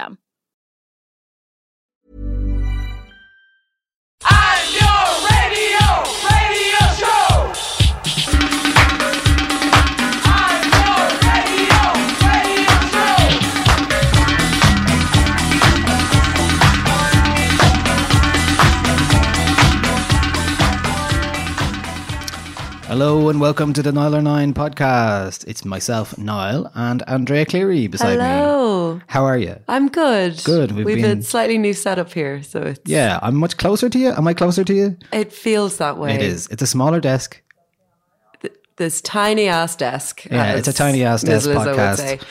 I'm Hello and welcome to the Nialler9 podcast. It's myself, Niall, and Andrea Cleary beside me. Hello. How are you? I'm good. Good, we've We've, been- a slightly new setup here, so it's, Yeah, I'm much closer to you. Am I closer to you? it feels that way. It is. It's a smaller desk. This tiny ass desk. Yeah, it's a tiny ass desk would podcast.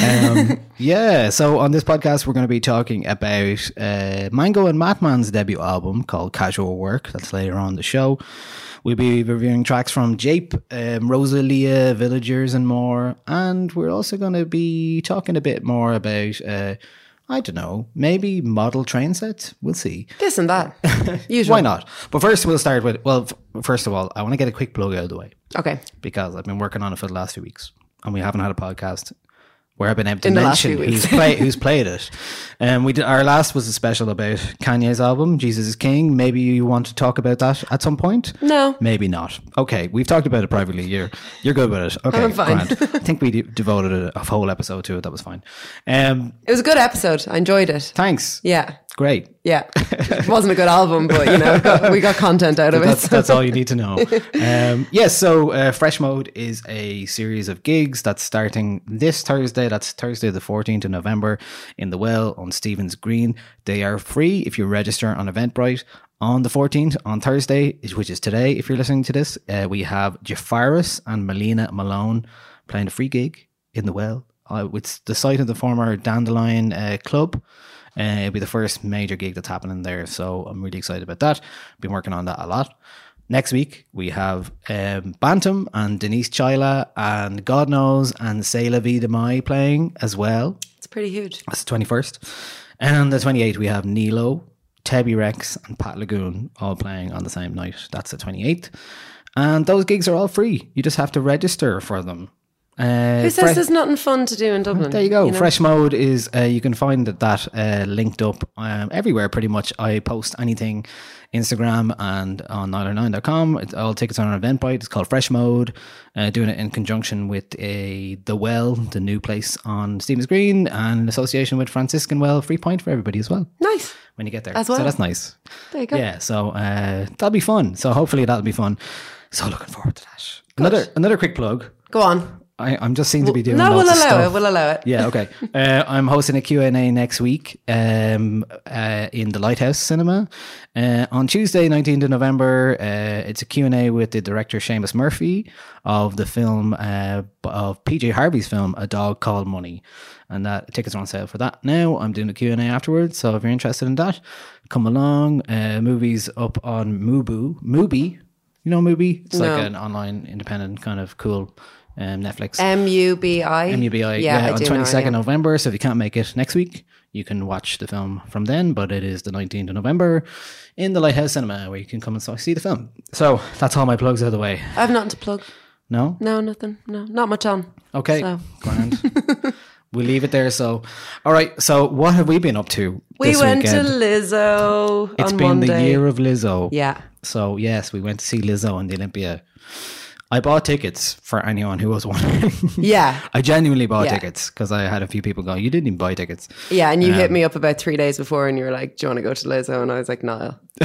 Um, yeah, so on this podcast, we're going to be talking about uh, Mango and MathMan's debut album called Casual Work. That's later on the show. We'll be reviewing tracks from Jape, um, Rosalia, Villagers, and more. And we're also going to be talking a bit more about, uh, I don't know, maybe model train sets. We'll see. This and that. Why not? But first, we'll start with, well, f- first of all, I want to get a quick plug out of the way Okay. because I've been working on it for the last few weeks and we haven't had a podcast where I've been able to In mention who's, play, who's played it. Um, we did, our last was a special about Kanye's album, Jesus is King. Maybe you want to talk about that at some point? No. Maybe not. Okay, we've talked about it privately. You're you're good with it. Okay, I'm fine. I think we de- devoted a, a whole episode to it. That was fine. Um, It was a good episode. I enjoyed it. thanks. Yeah. Great. Yeah. It wasn't a good album, but you know, got- we got content out of it. that's, that's all you need to know. Um, yes, so uh, Fresh Mode is a series of gigs that's starting this Thursday. That's Thursday, the 14th of November, in the Well on Stephen's Green. They are free if you register on Eventbrite. On the 14th, on Thursday, which is today, if you're listening to this, uh, we have Jafaris and Melina Malone playing a free gig in the Well. Uh, it's the site of the former Dandelion uh, Club. Uh, it'll be the first major gig that's happening there, so I'm really excited about that. Been working on that a lot. Next week we have um, Bantam and Denise Chaila and God knows and Say La Vie de Mai playing as well. It's pretty huge. That's the twenty first, and on the twenty eighth we have Nilo, Tebi Rex, and Pat Lagoon all playing on the same night. That's the twenty eighth, and those gigs are all free. You just have to register for them. Uh, Who says there's nothing fun to do in Dublin? there you go. know? Fresh Mode is uh, you can find that uh, linked up um, everywhere pretty much. I post anything Instagram and on nialler9.com. It's all tickets on an Eventbrite. It's called Fresh Mode. Uh, doing it in conjunction with a The Well, the new place on Stephen's Green, and in association with Franciscan Well. Free point for everybody as well Nice. when you get there. As well. So that's nice. There you go. Yeah, so uh, that'll be fun. So hopefully that'll be fun. So looking forward to that. Another another quick plug. Go on. I, I'm just seem to be doing. no, we'll allow stuff. it. We'll allow it. Yeah, okay. Uh, I'm hosting a Q&A next week um, uh, in the Lighthouse Cinema. Uh, on Tuesday, 19th of November, uh, it's a Q&A with the director Seamus Murphy of the film, uh, of PJ Harvey's film, A Dog Called Money. And that tickets are on sale for that now. I'm doing a Q&A afterwards, so if you're interested in that, come along. Uh, movies up on Mubu. Mubi. You know Mubi? It's No. like an online, independent, kind of cool um, Netflix. M U B I. MUBI, Yeah, yeah, on twenty second yeah. November. So if you can't make it next week, you can watch the film from then. But it is the nineteenth of November in the Lighthouse Cinema, where you can come and see the film. So that's all my plugs out of the way. I have nothing to plug. No, No, nothing. No, not much on. okay, So. grand. we'll leave it there. So, all right. So what have we been up to? We went weekend? to Lizzo It's on been Monday. the year of Lizzo. yeah. So yes, we went to see Lizzo in the Olympia. I bought tickets for anyone who was wondering. Yeah. I genuinely bought Yeah. tickets because I had a few people go, "You didn't even buy tickets." Yeah, and you hit Um, me up about three days before, and you were like, "Do you want to go to Lizzo?" And I was like, "No,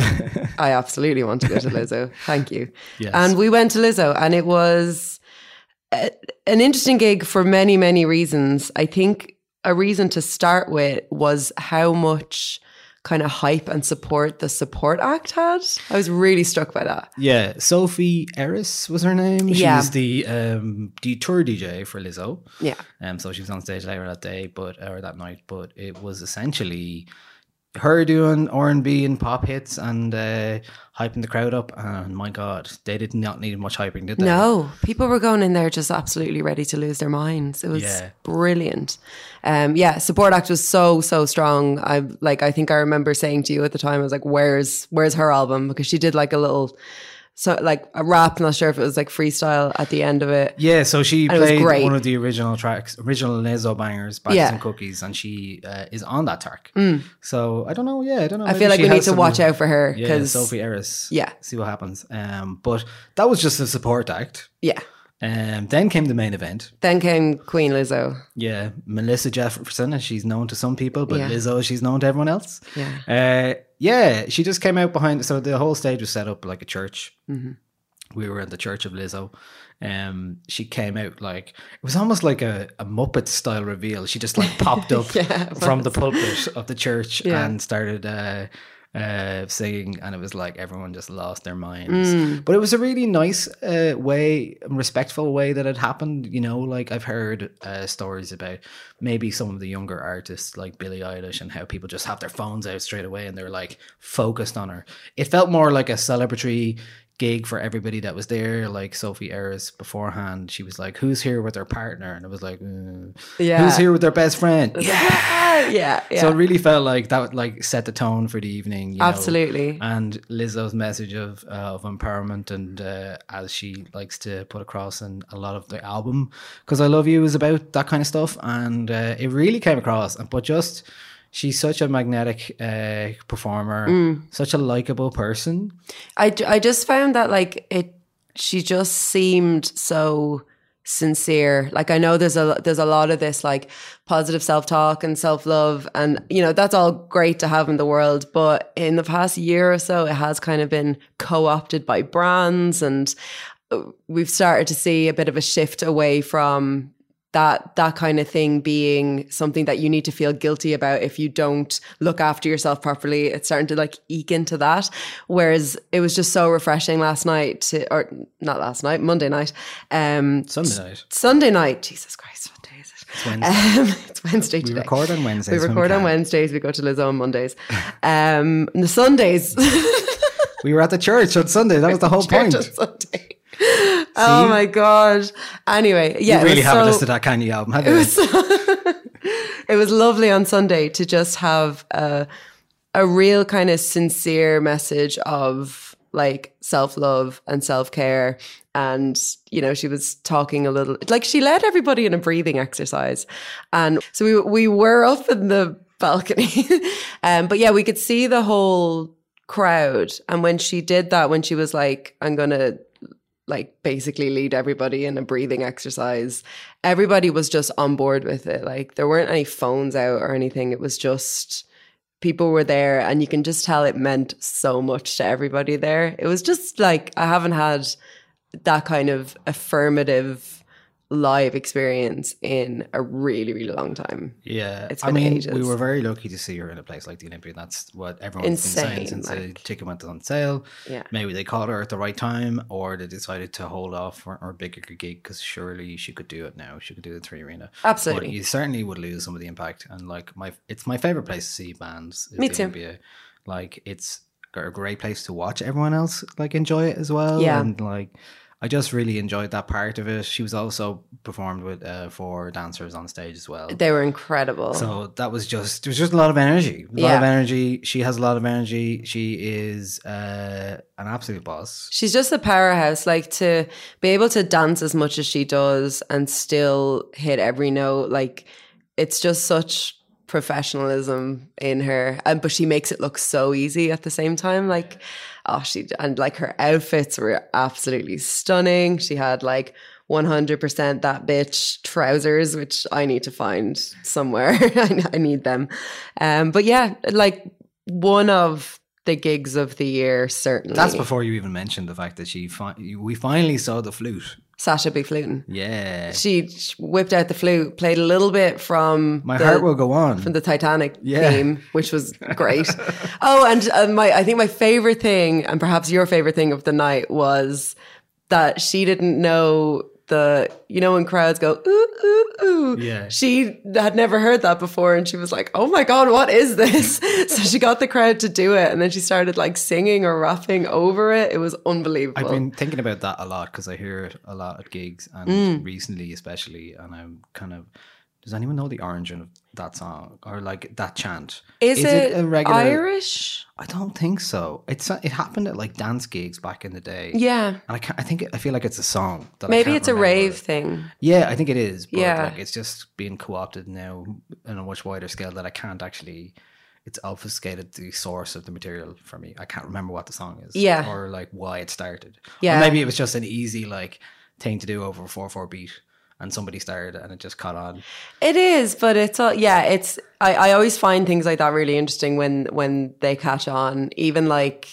I absolutely want to go to Lizzo. Thank you." Yes. And we went to Lizzo, and it was a, an interesting gig for many, many reasons. I think a reason to start with was how much kind of hype and support the support act had. I was really struck by that. Yeah, Sophia Eris was her name. She's Yeah. the um the tour DJ for Lizzo. Yeah. Um, so she was on stage later that day, but or that night. But it was essentially her doing R and B and pop hits and uh, hyping the crowd up. And my God, they did not need much hyping, did they? No, people were going in there just absolutely ready to lose their minds. It was Yeah. brilliant. Um, yeah, support act was so so strong. I like. I think I remember saying to you at the time, I was like, "Where's Where's her album?" Because she did like a little, so like a rap. Not sure if it was like freestyle at the end of it. Yeah, so she And played one of the original tracks, original Lizzo bangers, Batches Yeah. and Cookies, and she uh, is on that track. So I don't know. Yeah, I don't know. I feel like we need to watch out for her Yeah, because Sophia Eris. Yeah. see what happens. Um, but that was just a support act. yeah. Um, then came the main event. Then came Queen Lizzo. Yeah, Melissa Jefferson, as she's known to some people, but Yeah. Lizzo, she's known to everyone else. Yeah. Uh, yeah, she just came out behind. So the whole stage was set up like a church. Mm-hmm. We were in the church of Lizzo. Um, she came out like it was almost like a, a Muppet style reveal. She just like popped up Yeah, from the pulpit of the church Yeah. and started uh, uh, singing, and it was like everyone just lost their minds. Mm. But it was a really nice uh, way, respectful way that it happened. You know, like I've heard uh, stories about maybe some of the younger artists like Billie Eilish and how people just have their phones out straight away and they're like focused on her. It felt more like a celebratory gig for everybody that was there. Like Sophia Eris beforehand, she was like, "Who's here with their partner?" And it was like, mm. Yeah. "Who's here with their best friend?" Yeah. yeah, yeah. So it really felt like that would like set the tone for the evening. You know? Absolutely. And Lizzo's message of uh, of empowerment and uh, as she likes to put across in a lot of the album, because I love you is about that kind of stuff, and uh, it really came across. But just she's such a magnetic uh, performer, Mm. such a likable person. I, I just found that like it she just seemed so sincere like i know there's a there's a lot of this like positive self-talk and self-love and you know that's all great to have in the world but in the past year or so it has kind of been co-opted by brands and uh, we've started to see a bit of a shift away from that that kind of thing being something that you need to feel guilty about if you don't look after yourself properly it's starting to like eke into that whereas it was just so refreshing last night to, or not last night monday night um Sunday night. sunday night jesus christ what day is it It's Wednesday. um, it's Wednesday We today. record on Wednesdays We when we record on. Wednesdays. We go to Lizzo on Mondays. Um, the Sundays. We were at the church on Sunday. That was the whole point. Oh my god. Anyway, yeah, you it really was haven't so- listened to that Kanye album, have you? it was lovely on Sunday to just have a, a real kind of sincere message of like self love and self care. And, you know, she was talking a little, like she led everybody in a breathing exercise. And so we, we were up in the balcony. um, but yeah, we could see the whole crowd. And when she did that, when she was like, I'm going to like basically lead everybody in a breathing exercise. Everybody was just on board with it. Like there weren't any phones out or anything. It was just people were there and you can just tell it meant so much to everybody there. It was just like I haven't had that kind of affirmative live experience in a really, really long time. Yeah, It's I been mean, ages. we were very lucky to see her in a place like the Olympia. That's what everyone's been saying Insane, since the like- ticket went on sale. Yeah. Maybe they caught her at the right time, or they decided to hold off for her bigger gig because surely she could do it now. She could do the three arena. Absolutely. but you certainly would lose some of the impact. And like my, it's my favorite place to see bands. Me the too. Olympia. Like it's a great place to watch everyone else like enjoy it as well. Yeah. and like. I just really enjoyed that part of it. She was also performed with uh, four dancers on stage as well. They were incredible. So that was just there was just a lot of energy. A lot of energy. She has a lot of energy. She is uh, an absolute boss. She's just a powerhouse. Like to be able to dance as much as she does and still hit every note. Like it's just such professionalism in her. And but she makes it look so easy at the same time. Like oh she and like her outfits were absolutely stunning. She had like 100% that bitch trousers, which I need to find somewhere. I, I need them. Um, but yeah, like one of the gigs of the year, certainly. That's before you even mentioned the fact that she fi- we finally saw the flute. Sasha be fluting. Yeah, She whipped out the flute, played a little bit from my the, heart will go on. from the Titanic Yeah. theme, which was great. oh, and uh, my I think my favorite thing, and perhaps your favorite thing of the night, was that she didn't know the you know when crowds go ooh ooh ooh. Yeah. she had never heard that before, and she was like, "Oh my god, what is this?" so she got the crowd to do it, and then she started like singing or rapping over it. It was unbelievable. I've been thinking about that a lot because I hear it a lot at gigs and Mm. recently, especially. And I'm kind of. Does anyone know the origin of that song or like that chant? is, it, a regular? Irish? I don't think so. It's uh, it happened at like dance gigs back in the day. Yeah. And I can't, I think I feel like it's a song. Maybe it's a rave thing. Yeah, I think it is. But Yeah. like it's just being co-opted now on a much wider scale that I can't actually. It's obfuscated the source of the material for me. I can't remember what the song is. Yeah. Or like why it started. Yeah. Or maybe it was just an easy like thing to do over a four four beat, and somebody started it and it just caught on. It is, but it's all yeah. It's I, I always find things like that really interesting when when they catch on. Even like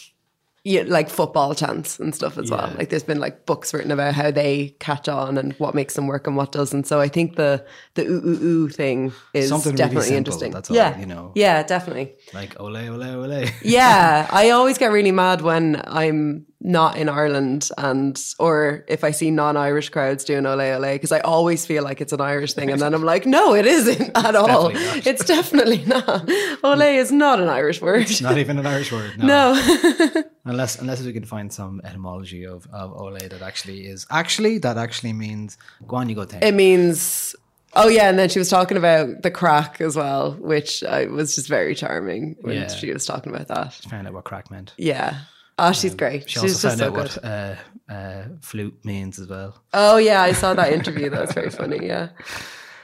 yeah, like football chants and stuff as well. Like there's been like books written about how they catch on and what makes them work and what doesn't. So I think the the ooh ooh ooh thing is Something really definitely simple, interesting. that's all, yeah, you know. Yeah, definitely. Like ole ole ole. Yeah, I always get really mad when I'm not in Ireland and or if I see non-Irish crowds doing ole ole because I always feel like it's an Irish thing and then I'm like, no, it isn't at all. definitely. It's definitely not. Ole is not an Irish word. it's Not even an Irish word. No. no. Unless unless we can find some etymology of, of ole that actually is actually that actually means go on you go take. it means Oh yeah, and then she was talking about the crack as well, which uh, was just very charming when Yeah. she was talking about that. Found out what crack meant. Yeah. Oh, she's great. She she's also just found so out good. what uh, uh, flute means as well. Oh yeah, I saw that interview. That was very funny. Yeah.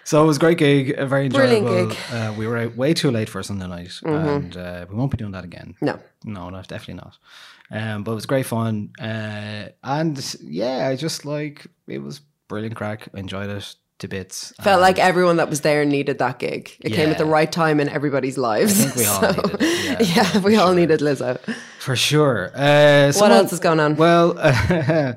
So it was a great gig, a very Brilliant enjoyable. gig. Mm-hmm. Uh, we were out way too late for a Sunday night, and uh, we won't be doing that again. No. no, no, definitely not. Um, but it was great fun, uh, and yeah, I just like it was brilliant crack. Enjoyed it to bits. Felt Um, like everyone that was there needed that gig. It came at the right time in everybody's lives. I think we all needed yeah, yeah, we all needed Lizzo. For sure. Uh, What someone- else is going on? Well,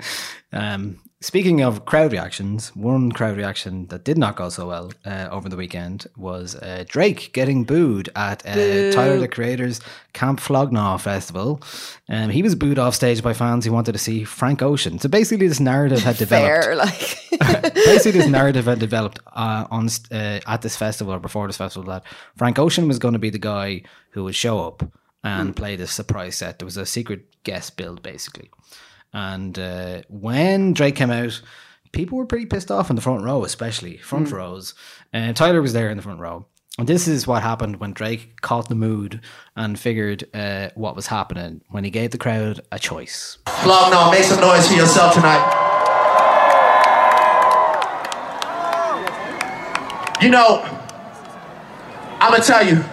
um, speaking of crowd reactions, one crowd reaction that did not go so well uh, over the weekend was uh, Drake getting booed at uh, Tyler the Creator's Camp Flog Gnaw Festival. Um, he was booed off stage by fans who wanted to see Frank Ocean. So basically, this narrative had developed. Fair, like basically this narrative had developed uh, on uh, at this festival or before this festival that Frank Ocean was going to be the guy who would show up and play a surprise set. There was a secret guest build basically, and uh, when Drake came out. People were pretty pissed off in the front row, especially front rows. And Tyler was there in the front row. And this is what happened when Drake caught the mood and figured uh, what was happening when he gave the crowd a choice. Flog, now, make some noise for yourself tonight. You know, I'm gonna tell you.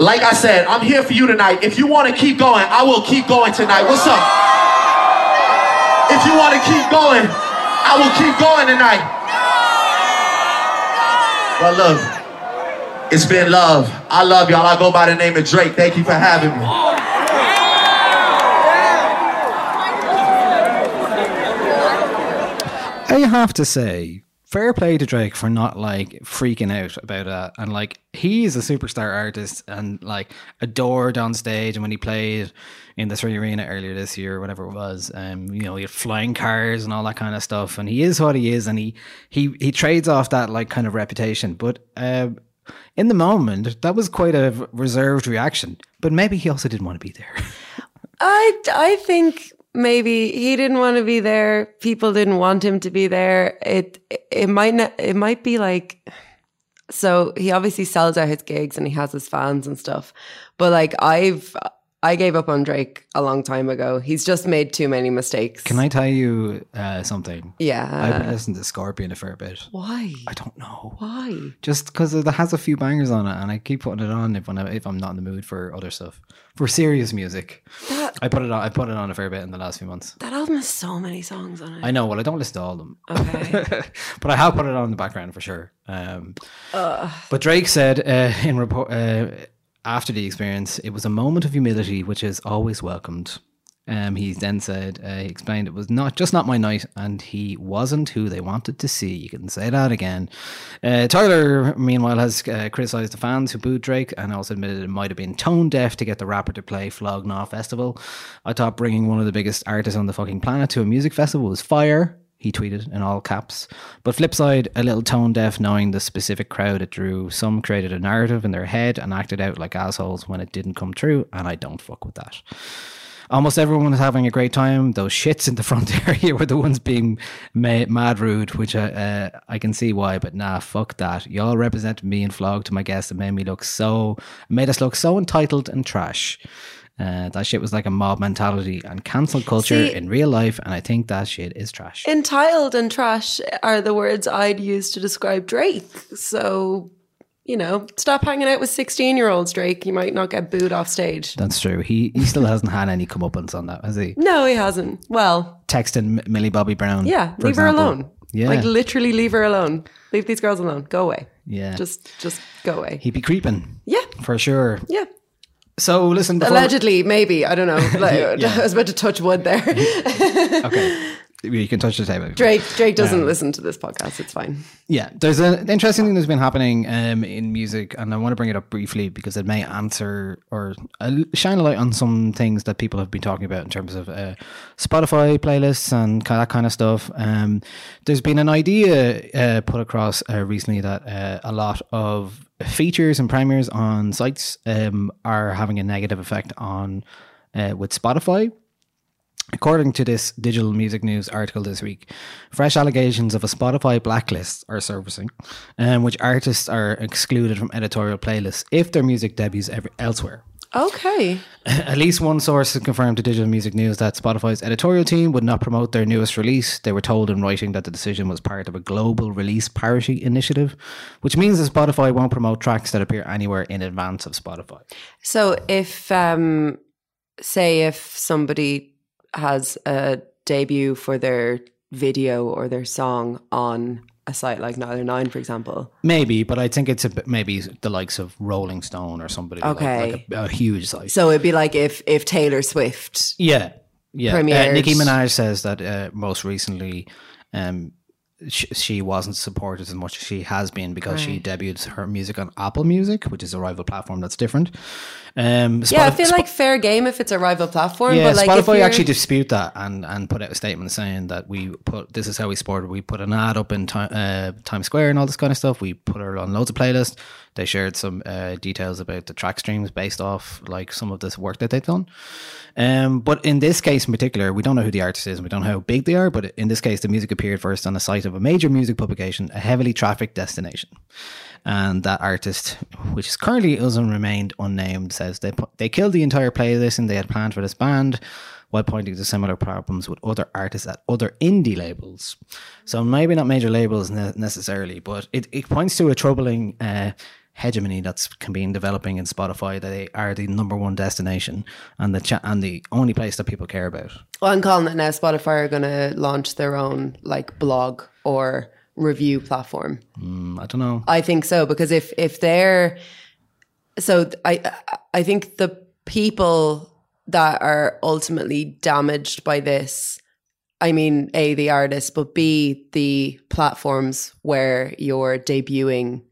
Like I said, I'm here for you tonight. If you want to keep going, I will keep going tonight. What's up? If you want to keep going, I will keep going tonight. Well, look, it's been love. I love y'all. I go by the name of Drake. Thank you for having me. I have to say, fair play to Drake for not like freaking out about that. And like, he's a superstar artist and like adored on stage. And when he played in the Three Arena earlier this year, or whatever it was, um, you know, he had flying cars and all that kind of stuff. And he is what he is, and he he he trades off that like kind of reputation. But uh, in the moment, that was quite a reserved reaction. But maybe he also didn't want to be there. I, I think maybe he didn't want to be there. People didn't want him to be there. It it might not, it might be like so he obviously sells out his gigs and he has his fans and stuff. But like I've I gave up on Drake a long time ago. He's just made too many mistakes. Can I tell you uh, something? Yeah. I've been listening to Scorpion a fair bit. Why? I don't know. Why? Just because it has a few bangers on it, and I keep putting it on if when I, if I'm not in the mood for other stuff, for serious music. That I put it on. I put it on a fair bit in the last few months. that album has so many songs on it. I know. Well, I don't listen to all of them, Okay. but I have put it on in the background for sure. Um, but Drake said uh, in report uh, after the experience, it was a moment of humility, which is always welcomed. Um, he then said, uh, he explained it was not just not my night, and he wasn't who they wanted to see. You can say that again. Uh, Tyler, meanwhile, has uh, criticised the fans who booed Drake and also admitted it might have been tone deaf to get the rapper to play Flog Gnaw Festival. I thought bringing one of the biggest artists on the fucking planet to a music festival was fire. He tweeted in all caps. But flip side, a little tone deaf knowing the specific crowd it drew. Some created a narrative in their head and acted out like assholes when it didn't come true, and I don't fuck with that. Almost everyone is having a great time. Those shits in the front area were the ones being ma- mad rude, which I, uh, I can see why. But nah, fuck that. Y'all represented me and flogged to my guests and made me look so, made us look so entitled and trash. Uh, that shit was like a mob mentality and cancel culture See- in real life, and I think that shit is trash. Entitled and trash are the words I'd use to describe Drake. So, you know, stop hanging out with 16 year olds, Drake. You might not get booed off stage. That's true. He he still hasn't had any comeuppance on that, has he? No, he hasn't. Well, Texting Millie Bobby Brown. yeah, leave her alone. Yeah. Like literally leave her alone. Leave these girls alone. Go away. Yeah. Just just go away. He'd be creeping. Yeah. For sure. Yeah. So listen, Allegedly, maybe. I don't know. Like, Yeah. I was about to touch wood there. okay, you can touch the table. Drake Drake doesn't listen to this podcast. It's fine. Yeah, there's an interesting thing that's been happening um, in music, and I want to bring it up briefly because it may answer or uh, shine a light on some things that people have been talking about in terms of uh, Spotify playlists and that kind of stuff. Um, there's been an idea uh, put across uh, recently that uh, a lot of features and premieres on sites um, are having a negative effect on uh, with Spotify. According to this digital music news article this week, fresh allegations of a Spotify blacklist are surfacing, um, which artists are excluded from editorial playlists if their music debuts ever elsewhere. Okay. At least one source has confirmed to Digital Music News that Spotify's editorial team would not promote their newest release. They were told in writing that the decision was part of a global release parity initiative, which means that Spotify won't promote tracks that appear anywhere in advance of Spotify. So if um say if somebody has a debut for their video or their song on a site like Nialler9, for example. Maybe, but I think it's a bit, maybe the likes of Rolling Stone or somebody like- Okay. like, a, a huge site. So it'd be like if if Taylor Swift Yeah, yeah. Uh, Nicki Minaj says that uh, most recently, um, sh- she wasn't supported as much as she has been because she debuted her music on Apple Music, which is a rival platform that's different. Um, Yeah, I feel Spo- like fair game if it's a rival platform. yeah, but like if Spotify actually dispute that and, and put out a statement saying that we put this is how we supported. We put an ad up in ti- uh, Times Square and all this kind of stuff. We put her on loads of playlists. They shared some uh, details about the track streams based off like some of this work that they've done. Um, but in this case in particular, we don't know who the artist is and we don't know how big they are. But in this case, the music appeared first on the site of a major music publication, a heavily trafficked destination. And that artist, which is currently hasn't remained unnamed, says they they killed the entire playlist and they had planned for this band, while pointing to similar problems with other artists at other indie labels. So maybe not major labels ne- necessarily, but it, it points to a troubling uh, hegemony that's can be developing in Spotify. That they are the number one destination and the cha- and the only place that people care about. Well, I'm calling it now. Spotify are going to launch their own like blog or review platform. Mm, I don't know. I think so because if if they're so I I think the people that are ultimately damaged by this I mean, A, the artists but B, the platforms where you're debuting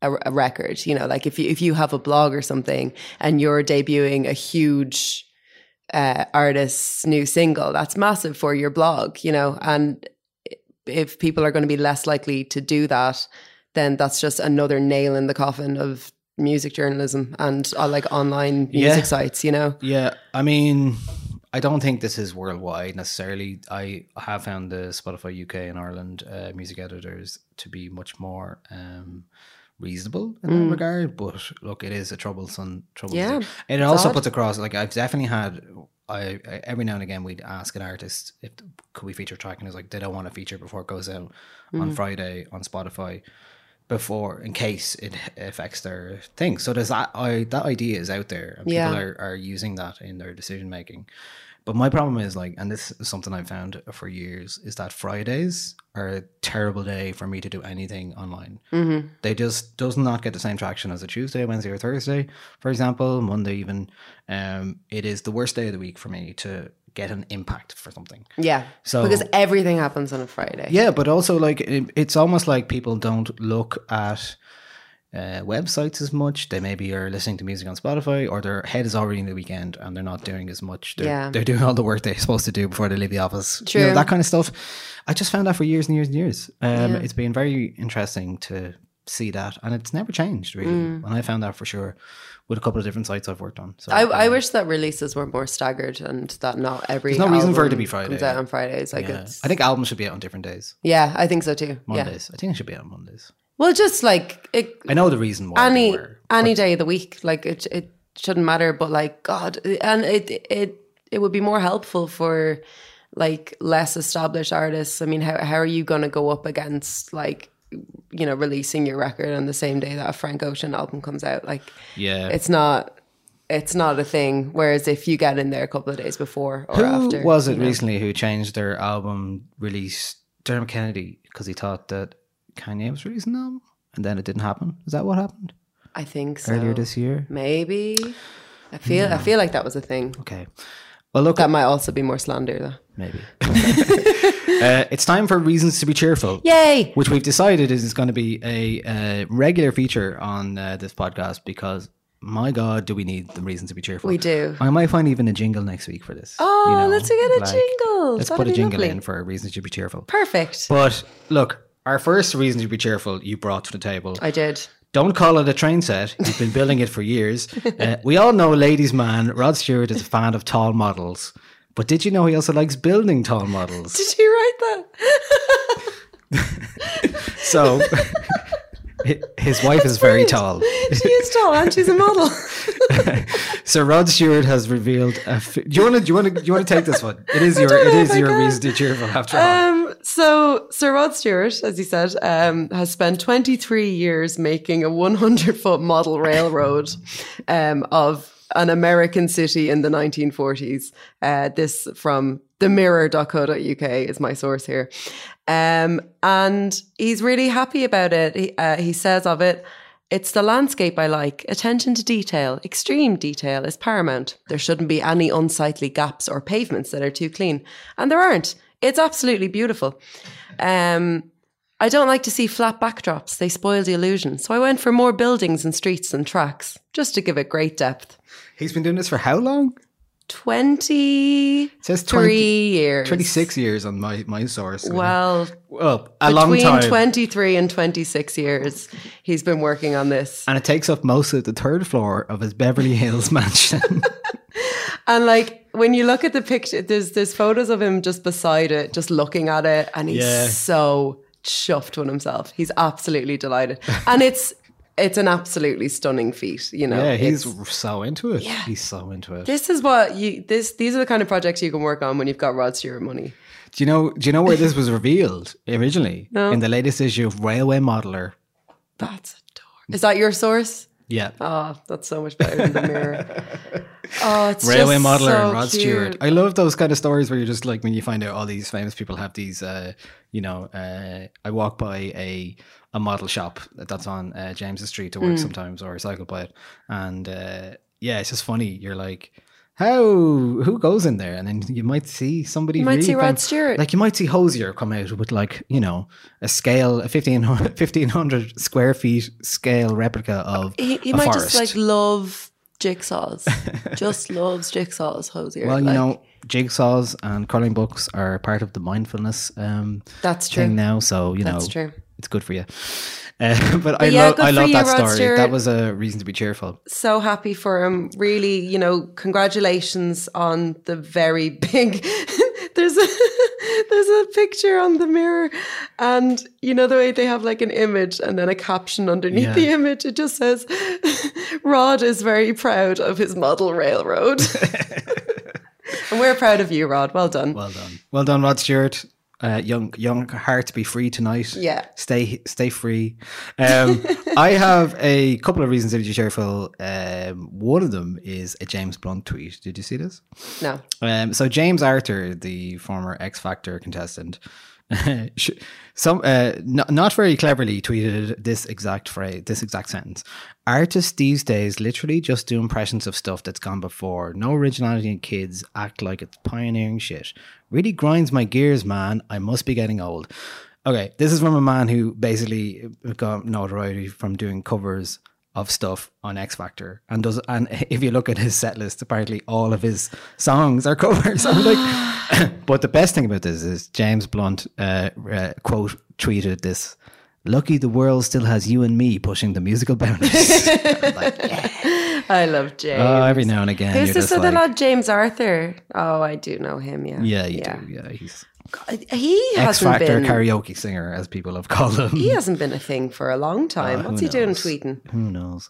a, a record. You know, like if you if you have a blog or something and you're debuting a huge uh, artist's new single, that's massive for your blog. You know, and if people are going to be less likely to do that, then that's just another nail in the coffin of music journalism and uh, like online music Yeah. sites. You know, Yeah, I mean, I don't think this is worldwide necessarily. I have found the Spotify UK and Ireland uh, music editors to be much more um, reasonable in that regard. But look, it is a troublesome, troublesome. Mm. Yeah, thing. and it also odd. puts across like I've definitely had. I, I every now and again we'd ask an artist if could we feature a track and it's like they don't want to feature before it goes out Mm. on Friday on Spotify before in case it affects their thing. So there's that I that idea is out there and people Yeah. are, are using that in their decision making. But my problem is like, and this is something I've found for years, is that Fridays are a terrible day for me to do anything online. Mm-hmm. They just does not get the same traction as a Tuesday, Wednesday, or Thursday, for example, Monday even. Um, it is the worst day of the week for me to get an impact for something. yeah. So- because everything happens on a Friday. Yeah, but also like it, it's almost like people don't look at uh, websites as much. They maybe are listening to music on Spotify, or their head is already in the weekend and they're not doing as much. They're, Yeah. they're doing all the work they're supposed to do before they leave the office. You True. know, that kind of stuff. I just found that for years and years and years. Um, Yeah. It's been very interesting to see that, and it's never changed really. And I found that for sure with a couple of different sites I've worked on. So Mm. I, I um, wish that releases were more staggered and that not every There's no reason for it to be Friday. comes out on Fridays. Like yeah. I think albums should be out on different days. yeah, I think so too. Yeah. Mondays. I think it should be out on Mondays. Well, just like it, I know the reason why. any were, any day of the week, like it it shouldn't matter. But like God, and it it it would be more helpful for like less established artists. I mean, how how are you going to go up against like you know releasing your record on the same day that a Frank Ocean album comes out? Like, Yeah. it's not. It's not a thing. Whereas if you get in there a couple of days before or Who after, was it you know. recently who changed their album release? Dermot Kennedy, because he thought that Kanye was releasing an album, and then it didn't happen. Is that what happened I think so. earlier this year? Maybe. I feel. I feel like that was a thing. Okay. Well, look, That might also be more slander, though. maybe. uh, it's time for reasons to be cheerful. Yay! Which we've decided is going to be a uh, regular feature on uh, this podcast because, my God, do we need the reason to be cheerful? We do. I might find even a jingle next week for this. Oh, let's get a jingle. Let's That'd put a jingle lovely. in for reasons to be cheerful. Perfect. But look, our first reason to be cheerful you brought to the table. I did. Don't call it a train set. You've been building it for years. Uh, we all know, ladies' man, Rod Stewart is a fan of tall models. But did you know he also likes building tall models? Did you write that? So his wife is very tall. she is tall and she's a model. So Rod Stewart has revealed. A f- do you want to? Do you want to? Do you want to take this one? It is your. It is your reason to cheerful after all. Um, so Sir Rod Stewart, as he said, um, has spent 23 years making a 100 foot model railroad um, of an American city in the 1940s. Uh, this from themirror.co.uk is my source here. Um, and he's really happy about it. He, uh, he says of it, it's the landscape I like. Attention to detail, extreme detail is paramount. There shouldn't be any unsightly gaps or pavements that are too clean. And there aren't. It's absolutely beautiful. Um, I don't like to see flat backdrops, they spoil the illusion. So I went for more buildings and streets and tracks, just to give it great depth. He's been doing this for how long? 23 It says 20, years. 26 years on my, my source. Well, well, a long between time. 23 and 26 years, he's been working on this. and it takes up most of the third floor of his Beverly Hills mansion. And like when you look at the picture, there's there's photos of him just beside it, just looking at it, and he's Yeah. so chuffed with himself. He's absolutely delighted, and it's it's an absolutely stunning feat. You know, yeah, he's so into it. Yeah. He's so into it. This is what you this these are the kind of projects you can work on when you've got Rod Stewart money. Do you know? Do you know where this was revealed originally? No. In the latest issue of Railway Modeller. That's adorable. Is that your source? Yeah. Oh, that's so much better than the mirror. Oh, it's Railway modeler so and Rod cute. Stewart. I love those kind of stories where you're just like when you find out all these famous people have these. Uh, you know, uh, I walk by a a model shop that's on uh, James's Street to Mm. work sometimes, or I cycle by it, and uh, yeah, it's just funny. You're like, how who goes in there, and then you might see somebody. You might really see Rod come- Stewart. Like you might see Hozier come out with like you know a scale, a 1500, 1500 square feet scale replica of He, he might forest. just like love jigsaws. just loves jigsaws, Hozier. well, you like, know, jigsaws and coloring books are part of the mindfulness um, That's true. thing now. So you know That's true. It's good for you. Uh, but, I yeah, love, I love that story. That was a reason to be cheerful. so happy for him. Really, you know, congratulations on the very big. there's a there's a picture on the mirror, and you know the way they have like an image and then a caption underneath Yeah. the image. It just says, "Rod is very proud of his model railroad." and we're proud of you, Rod. Well done. Well done. Well done, Rod Stewart. Uh, young, young heart, to be free tonight. Yeah. stay, stay free. Um, I have a couple of reasons to be cheerful. Um, one of them is a James Blunt tweet. Did you see this? no. Um, so James Arthur, the former X Factor contestant, some uh, not, not very cleverly tweeted this exact phrase, this exact sentence. Artists these days literally just do impressions of stuff that's gone before. No originality in kids act like it's pioneering shit. Really grinds my gears, man. I must be getting old. Okay, this is from a man who basically got notoriety from doing covers of stuff on X Factor, and does. And if you look at his set list, apparently all of his songs are covers. I'm like, but the best thing about this is James Blunt uh, uh, quote tweeted this. Lucky the world still has you and me pushing the musical boundaries. Like, yeah. I love James. Oh, every now and again, Who's this other like, lad, James Arthur? Oh, I do know him. Yeah. yeah, you do. Yeah, he's He X hasn't Factor been. karaoke singer, as people have called him. He hasn't been a thing for a long time. Uh, What's he doing tweeting? Who knows?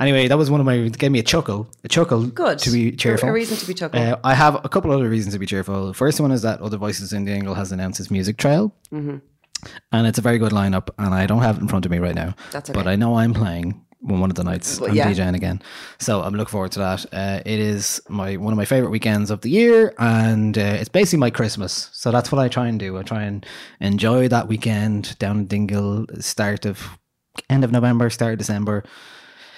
Anyway, that was one of my gave me a chuckle. A chuckle. Good. to be cheerful. A reason to be chuckle. Uh, I have a couple other reasons to be cheerful. First one is that Other Voices in Dingle has announced its Music Trail. Mm-hmm. And it's a very good lineup, and I don't have it in front of me right now. That's But. I know I'm playing one of the nights. I'm yeah. DJing again. So I'm looking forward to that. Uh, it is my one of my favorite weekends of the year, and uh, it's basically my Christmas. So that's what I try and do. I try and enjoy that weekend down in Dingle, start of end of November, start of December.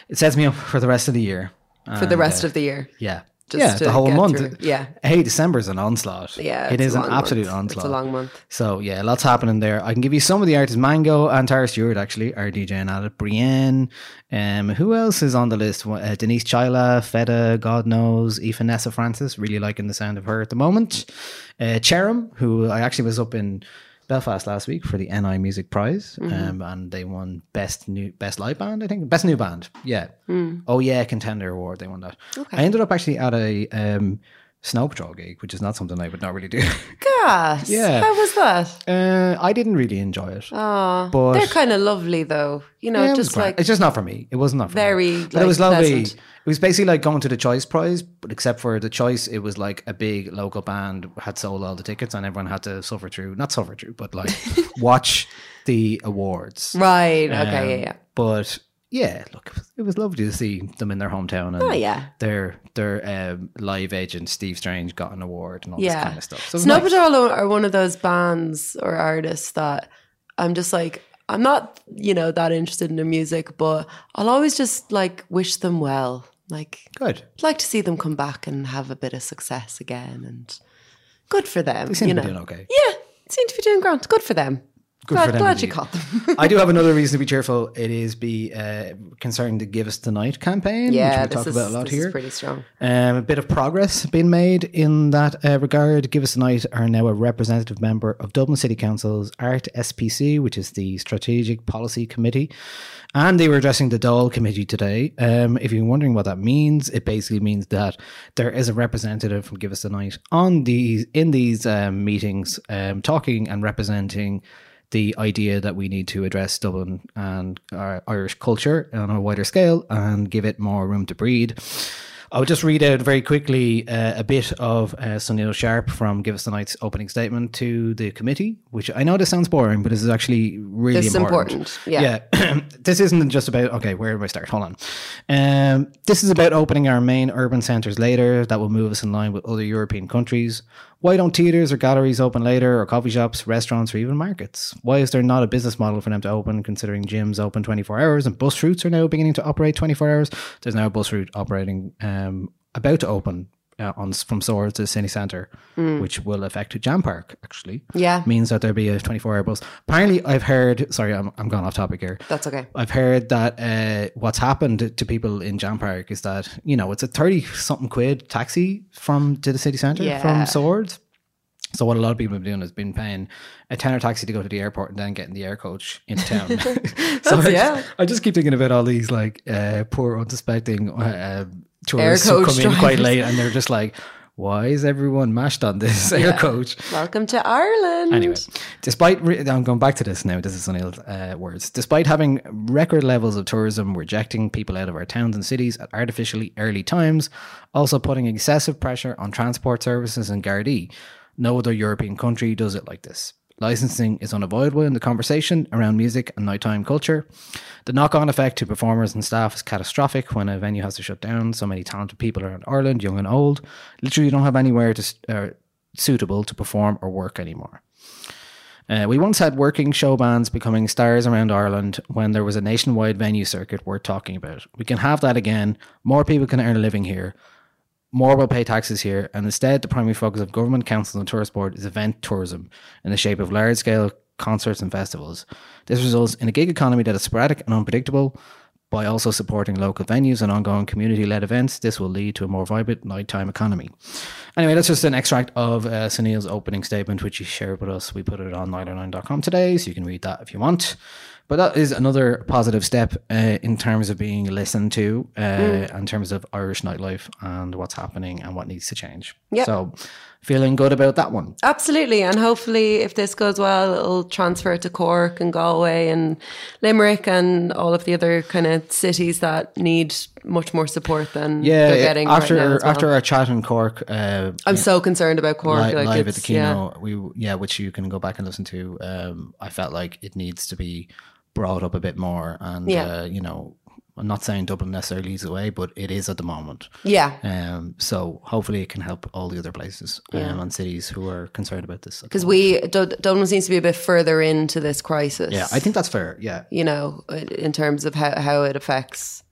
It sets me up for the rest of the year. for the rest of the year. Yeah. Yeah, the whole month. through. Yeah. Hey, December's an onslaught. Yeah, it's an absolute month. It's a onslaught. long month. So yeah, lots happening there. I can give you some of the artists. Mango and Tara Stewart actually are DJing at it. Brienne. Um, who else is on the list? Uh, Denise Chaila, Feta, God knows, Vanessa Francis. Really liking the sound of her at the moment. Uh, Cherym, who I actually was up in Belfast last week for the NI Music Prize, Mm-hmm. um, and they won best new best live band. I think best new band. Yeah. Oh yeah, contender award. They won that. I ended up actually at a um, Snow Patrol gig, which is not something I would not really do. Gas. Yeah. How was that? uh, I didn't really enjoy it. Oh, But- they're kind of lovely though. You know, Yeah, just like it's just not for me. It was not for Very, me. But it was lovely. pleasant. It was basically like going to the Choice Prize, but except for the Choice, it was like a big local band had sold all the tickets, and everyone had to suffer through, not suffer through, but like watch the awards. right. Okay. Um, yeah. Yeah. But yeah, look, it was, lovely to see them in their hometown. And Oh, yeah. their their um, live agent Steve Strange got an award and all Yeah. this kind of stuff. So Snow nice. Patrol are one of those bands or artists that I'm just like, I'm not, you know, that interested in their music, but I'll always just like wish them well. Like, Good. I'd like to see them come back and have a bit of success again, and good for them. They seem you to know, be doing okay. yeah, seem to be doing grand. Good for them. Good glad for them glad you caught them. I do have another reason to be cheerful. It is be uh, concerning the Give Us the Night campaign, yeah, which we talk is, about a lot this here. is pretty strong. Um, a bit of progress being made in that uh, regard. Give Us the Night are now a representative member of Dublin City Council's ART SPC, which is the Strategic Policy Committee. And they were addressing the Dáil Committee today. Um, if you're wondering what that means, it basically means that there is a representative from Give Us the Night on these in these um, meetings, um, talking and representing the idea that we need to address Dublin and our Irish culture on a wider scale and give it more room to breed. I'll just read out very quickly uh, a bit of uh, Sunil Sharpe from Give Us the Night's opening statement to the committee, which I know this sounds boring, but this is actually really This is important. important, yeah. Yeah. this isn't just about, okay, where do I start? Hold on. Um, this is about opening our main urban centres later that will move us in line with other European countries. Why don't theatres or galleries open later, or coffee shops, restaurants, or even markets? Why is there not a business model for them to open, considering gyms open 24 hours and bus routes are now beginning to operate 24 hours? There's now a bus route operating, um, about to open uh, on from Swords to City Centre, which will affect Jam Park. Actually, Yeah. means that there'll be a 24 hour bus. Apparently, I've heard. Sorry, I'm I'm going off topic here. That's okay. I've heard that uh, what's happened to people in Jam Park is that you know it's a thirty something quid taxi from to the city centre Yeah. from Swords. So what a lot of people have been doing is been paying a tenner taxi to go to the airport and then getting the air coach into town. so I, yeah. just, I just keep thinking about all these like uh, poor unsuspecting uh, tourists who come in quite late and they're just like, why is everyone mashed on this air coach? Welcome to Ireland. Anyway, despite re- I'm going back to this now. This is Sunil's uh, words. Despite having record levels of tourism, rejecting people out of our towns and cities at artificially early times, also putting excessive pressure on transport services and Gardaí. No other European country does it like this. Licensing is unavoidable in the conversation around music and nighttime culture. The knock on effect to performers and staff is catastrophic when a venue has to shut down. So many talented people around Ireland, young and old, literally don't have anywhere to, uh, suitable to perform or work anymore. Uh, we once had working show bands becoming stars around Ireland when there was a nationwide venue circuit worth talking about. We can have that again. More people can earn a living here. More will pay taxes here. And instead, the primary focus of government, councils, and tourist board is event tourism in the shape of large scale concerts and festivals. This results in a gig economy that is sporadic and unpredictable. By also supporting local venues and ongoing community led events, this will lead to a more vibrant nighttime economy. Anyway, that's just an extract of uh, Sunil's opening statement, which he shared with us. We put it on nialler9.com today, so you can read that if you want. But that is another positive step uh, in terms of being listened to, uh, in terms of Irish nightlife and what's happening and what needs to change. Yep. So, feeling good about that one. Absolutely. And hopefully, if this goes well, it'll transfer to Cork and Galway and Limerick and all of the other kind of cities that need much more support than Yeah, they're getting after right now well. after our chat in Cork, uh, I'm so concerned about Cork. li- like live at the it's- yeah. Kino, we yeah, which you can go back and listen to. Um, I felt like it needs to be brought up a bit more, and Yeah. uh, you know, I'm not saying Dublin necessarily leads the way, but it is at the moment. Yeah. Um, so hopefully it can help all the other places um, and cities who are concerned about this. Because we, Dub- Dublin seems to be a bit further into this crisis. yeah, I think that's fair. Yeah, you know, in terms of how, how it affects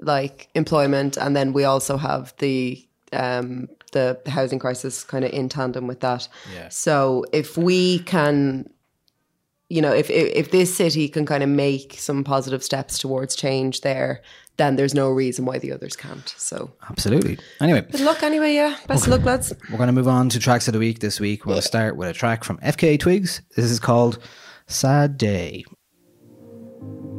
like employment. And then we also have the um, the housing crisis kind of in tandem with that. Yeah. So if we can, you know, if, if if this city can kind of make some positive steps towards change there, then there's no reason why the others can't. So absolutely. Anyway, good luck anyway. Yeah, best of luck, lads. We're going to move on to tracks of the week this week. We'll start with a track from FKA Twigs. This is called Sad Day.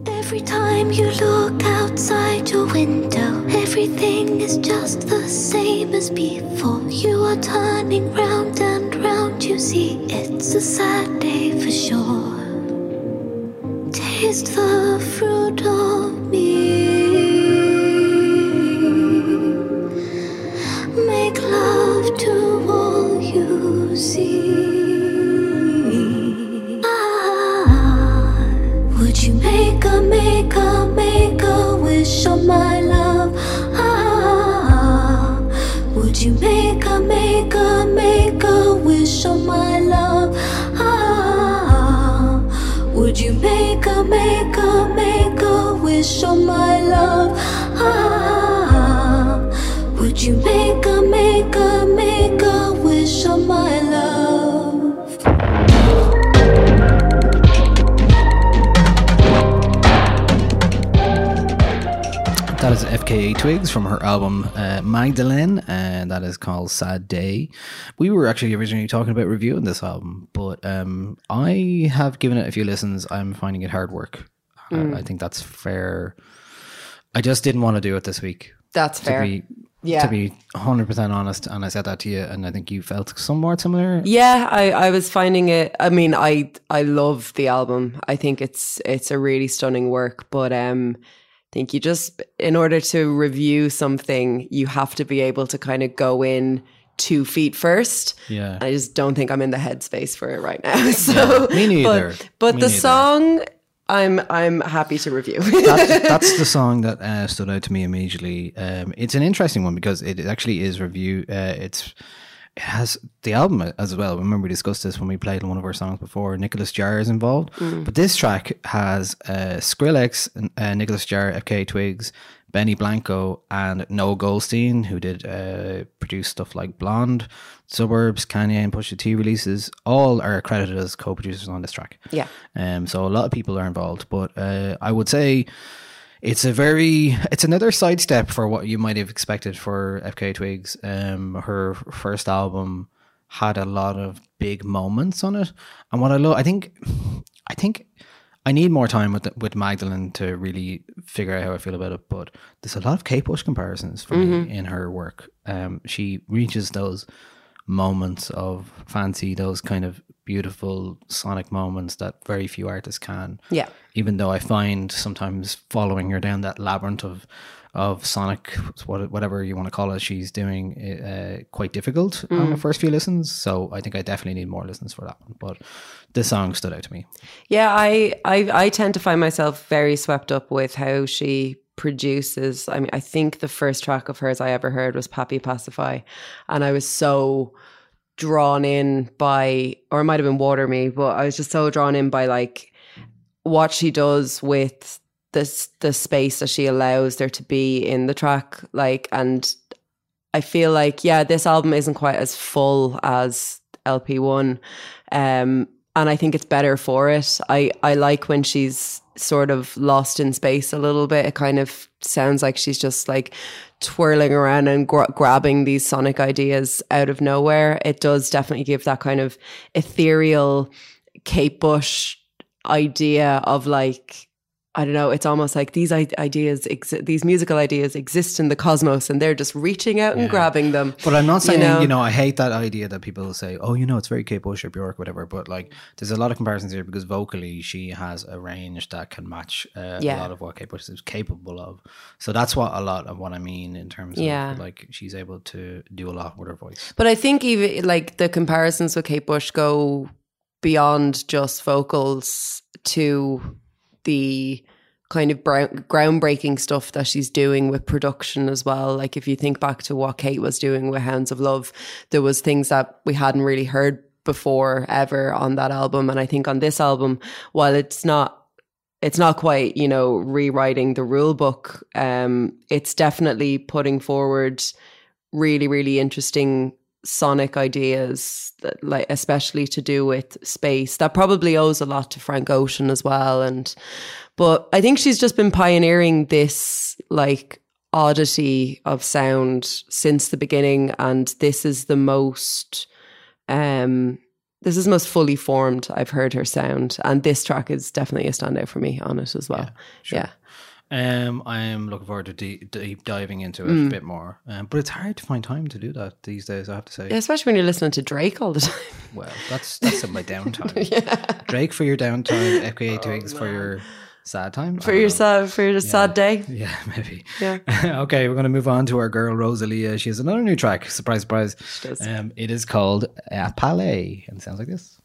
Every time you look outside your window, everything is just the same as before. You are turning round and round, you see it's a sad day for sure. Taste the fruit of me. Make love to all you see. Ah, would you make a, make a, make a wish on my love? FKA Twigs from her album uh, Magdalene, and that is called Sad Day. We were actually originally talking about reviewing this album, but um, I have given it a few listens. I'm finding it hard work. Uh, I think that's fair. I just didn't want to do it this week. That's To fair. be, Yeah. to be 100% honest, and I said that to you, and I think you felt somewhat similar. Yeah, I, I was finding it. I mean, I I love the album. I think it's it's a really stunning work. But um, I think you just in order to review something, you have to be able to kind of go in two feet first. Yeah. I just don't think I'm in the headspace for it right now. So me neither. But, but Me the neither. song, I'm I'm happy to review. that's, that's the song that uh, stood out to me immediately. Um, it's an interesting one because it actually is review. Uh, it's it has the album as well. Remember we discussed this when we played one of our songs before. Nicolas Jaar is involved, but this track has uh, Skrillex, uh, Nicolas Jaar, FKA Twigs, Benny Blanco and Noah Goldstein, who did uh, produce stuff like Blonde, Suburbs, Kanye, and Pusha T releases, all are credited as co-producers on this track. Yeah. Um, so a lot of people are involved, but uh, I would say it's a very it's another sidestep for what you might have expected for FKA Twigs. Um, her first album had a lot of big moments on it, and what I love, I think, I think. I need more time with with Magdalene to really figure out how I feel about it. But there's a lot of Kate Bush comparisons for me in her work. Um, she reaches those moments of fancy, those kind of beautiful sonic moments that very few artists can. Yeah. Even though I find sometimes following her down that labyrinth of of sonic, whatever you want to call it, she's doing uh, quite difficult on the first few listens. So I think I definitely need more listens for that one. But this song stood out to me. Yeah, I, I I tend to find myself very swept up with how she produces. I mean, I think the first track of hers I ever heard was Papi Pacify, and I was so drawn in by, or it might have been Water Me, but I was just so drawn in by like what she does with this the space that she allows there to be in the track, like and I feel like yeah, this album isn't quite as full as LP one, um, and I think it's better for it. I I like when she's sort of lost in space a little bit. It kind of sounds like she's just like twirling around and gra- grabbing these sonic ideas out of nowhere. It does definitely give that kind of ethereal Kate Bush idea of like I don't know. It's almost like these ideas, exi- these musical ideas, exist in the cosmos, and they're just reaching out and Yeah. grabbing them. But I'm not saying, you know, know? I hate that idea that people say, oh, you know, it's very Kate Bush or Bjork, whatever. But like, there's a lot of comparisons here because vocally she has a range that can match uh, a lot of what Kate Bush is capable of. So that's what a lot of what I mean in terms Yeah. of like she's able to do a lot with her voice. But I think even like the comparisons with Kate Bush go beyond just vocals to the kind of brown, groundbreaking stuff that she's doing with production as well. Like if you think back to what Kate was doing with Hounds of Love, there was things that we hadn't really heard before ever on that album. And I think on this album, while it's not it's not quite you know rewriting the rule book um it's definitely putting forward really really interesting sonic ideas that like especially to do with space that probably owes a lot to frank ocean as well and but i think she's just been pioneering this like oddity of sound since the beginning and this is the most um this is most fully formed I've heard her sound, and this track is definitely a standout for me on it as well. Yeah, Um, I'm looking forward to deep, deep diving into it Mm. a bit more. Um, but it's hard to find time to do that these days, I have to say. Yeah, especially when you're listening to Drake all the time. Well, that's that's in my downtime. yeah. Drake for your downtime, FKA Twigs for your sad time. For don't your know. sad for your sad day. Yeah, maybe. Yeah. okay, we're going to move on to our girl Rosalia. She has another new track. Surprise, surprise. does. Um, it is called uh, Palais, and it sounds like this.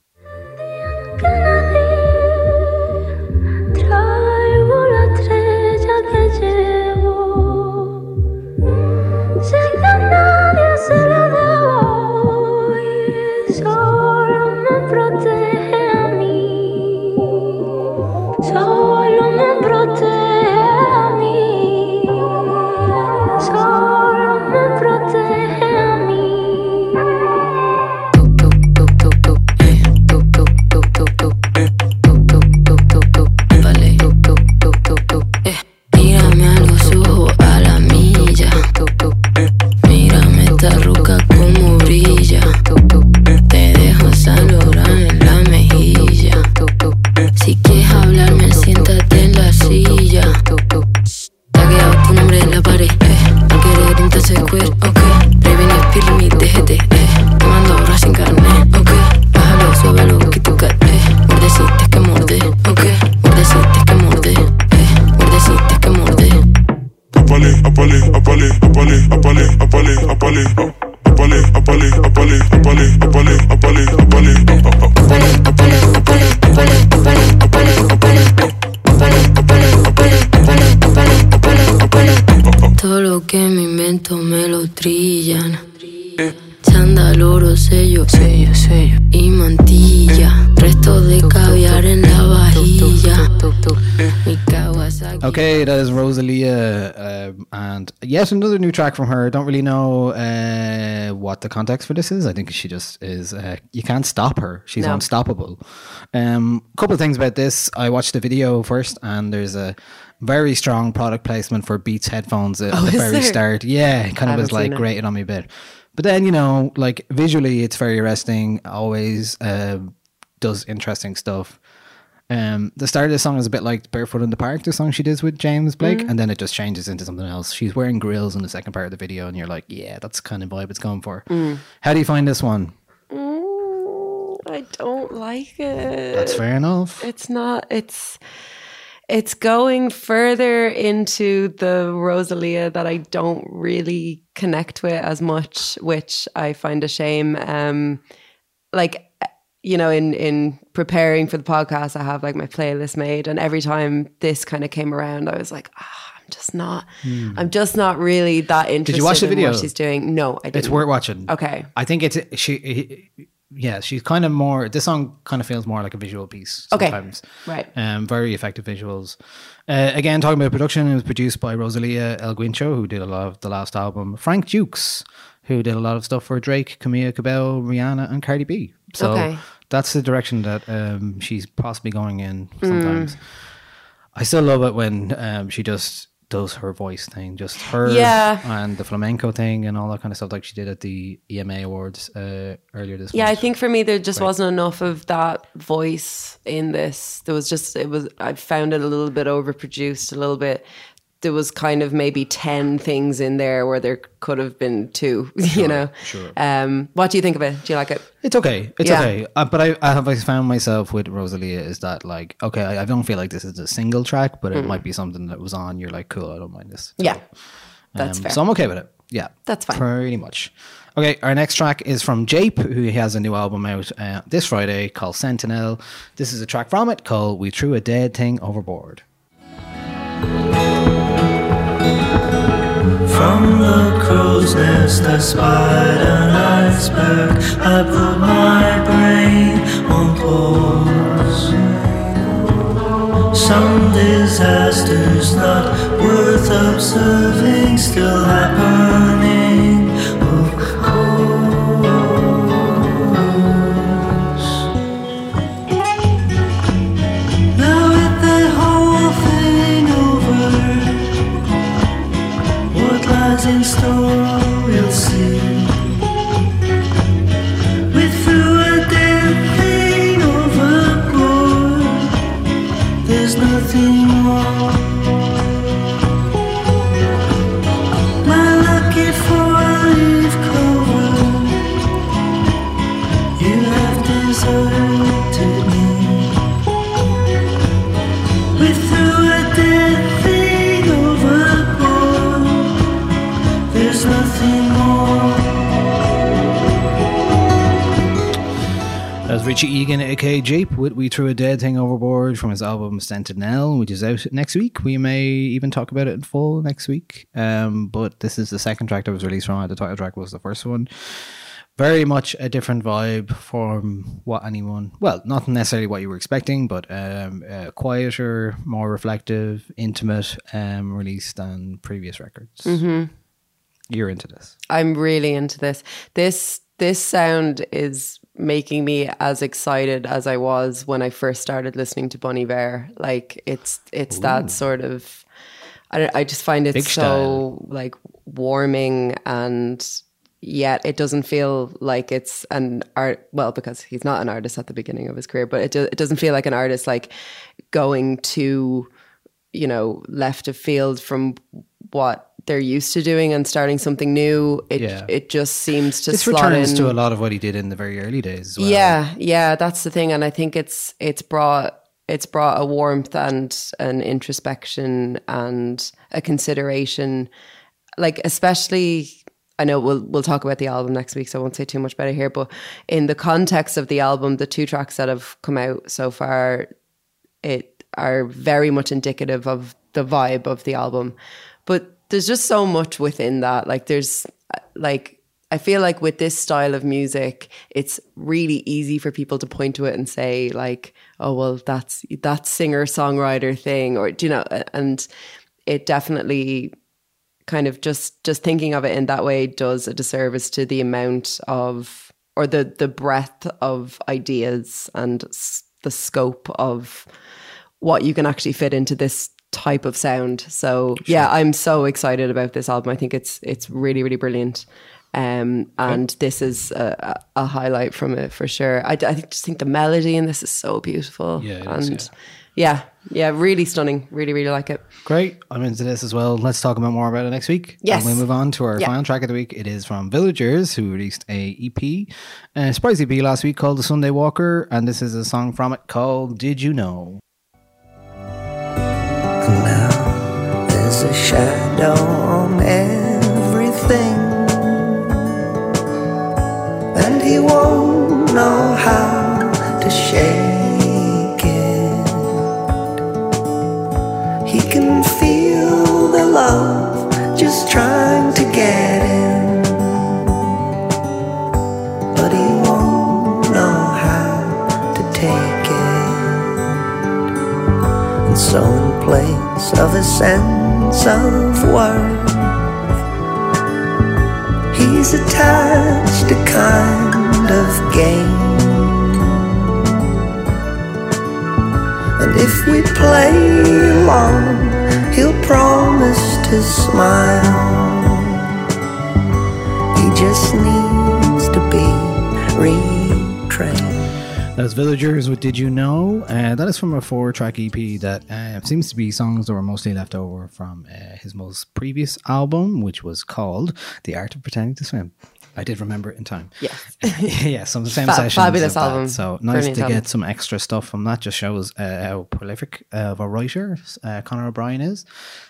Yet another new track from her. Don't really know uh, what the context for this is. I think she just is. Uh, you can't stop her. She's No. unstoppable. Um, couple of things about this. I watched the video first, and there's a very strong product placement for Beats headphones at Oh, the very there? start. Yeah, it kind of was like it. grated on me a bit. But then you know, like visually, it's very arresting. Always uh, does interesting stuff. Um, the start of the song is a bit like "Barefoot in the Park," the song she does with James Blake, Mm. and then it just changes into something else. She's wearing grills in the second part of the video, and you're like, "Yeah, that's the kind of vibe it's going for." Mm. How do you find this one? Mm, I don't like it. That's fair enough. It's not. It's it's going further into the Rosalia that I don't really connect with as much, which I find a shame. Um, like you know, in in preparing for the podcast, I have like my playlist made, and every time this kind of came around, I was like, ah, I'm just not. I'm just not really that interested. Hmm. watch the in video? what she's doing? No, I didn't. It's worth watching. Okay. I think it's she. Yeah, she's kind of more. This song kind of feels more like a visual piece. Okay. Right. Um, very effective visuals. Uh, again, talking about production, it was produced by Rosalia El Guincho, who did a lot of the last album. Frank Dukes, who did a lot of stuff for Drake, Camila Cabello, Rihanna, and Cardi B. So Okay. That's the direction that um, she's possibly going in Hmm. sometimes. I still love it when um, she just does her voice thing, just her Yeah. and the flamenco thing and all that kind of stuff, like she did at the EMA Awards uh, earlier this week. Yeah, I think for me there just wasn't enough of that voice in this. There was just it was I found it a little bit overproduced, a little bit there was kind of maybe 10 things in there where there could have been two, you know. sure. Um what do you think of it? Do you like it? It's okay. It's Yeah. okay. Uh, but I, I have always found myself with Rosalia is that like, okay, I, I don't feel like this is a single track, but it might be something that was on. You're like, cool, I don't mind this. Mm. Yeah. That's Um, fair. So I'm okay with it. Yeah. That's fine. Pretty much. Okay, our next track is from Jape, who has a new album out uh, this Friday called Sentinel. This is a track from it called We Threw a Dead Thing Overboard. From the crow's nest I spied an iceberg. I put my brain on pause. Some disasters not worth observing Still happening Richie Egan, aka Jape, with We Threw a Dead Thing Overboard from his album Sentinel, which is out next week. We may even talk about it in full next week. Um, but this is the second track that was released from it. The title track was the first one. Very much a different vibe from what anyone, well, not necessarily what you were expecting, but um, uh, quieter, more reflective, intimate um, release than previous records. Mhm. You're into this. I'm really into this. This this sound is making me as excited as I was when I first started listening to Bunny Bear. Like it's it's that sort of I don't, I just find it Big so like warming and yet it doesn't feel like it's an art well because he's not an artist at the beginning of his career but it, do, it doesn't feel like an artist like going to you know left of field from what they're used to doing and starting something new it Yeah. it just seems to This returns in to a lot of what he did in the very early days as well. yeah, yeah, that's the thing, and I think it's it's brought it's brought a warmth and an introspection and a consideration, like especially. I know we'll we'll talk about the album next week, so I won't say too much about it here. But in the context of the album, the two tracks that have come out so far, it are very much indicative of the vibe of the album. But there's just so much within that. Like there's like I feel like with this style of music, it's really easy for people to point to it and say like, "Oh, well, that's that singer songwriter thing," or do you know? And it definitely kind of just just thinking of it in that way does a disservice to the amount of or the the breadth of ideas and s- the scope of what you can actually fit into this type of sound. So yeah, I'm so excited about this album. I think it's it's really really brilliant. Um, and this is a, a highlight from it for sure. I, I just think the melody in this is so beautiful. Yeah, it and is, yeah, yeah, really stunning. Really, really like it. Great. I'm into this as well. Let's talk about more about it next week. Yes. And we move on to our Yeah. final track of the week. It is from Villagers, who released a EP, a surprise EP last week called The Sunday Walker. And this is a song from it called Did You Know? There's a shadow on everything, and he won't know how to shake it. He can feel the love just trying place of a sense of worth, he's attached a kind of game. And if we play along, he'll promise to smile. He just needs to be retrained. That's Villagers with Did You Know? Uh, that is from a four track EP that uh, seems to be songs that were mostly left over from uh, his most previous album, which was called The Art of Pretending to Swim. I did remember it in time. Yes. yeah, some same Fa- sessions. fabulous of that. album. So nice Brilliant to album. get some extra stuff from that. Just shows uh, how prolific of a writer uh, Conor O'Brien is,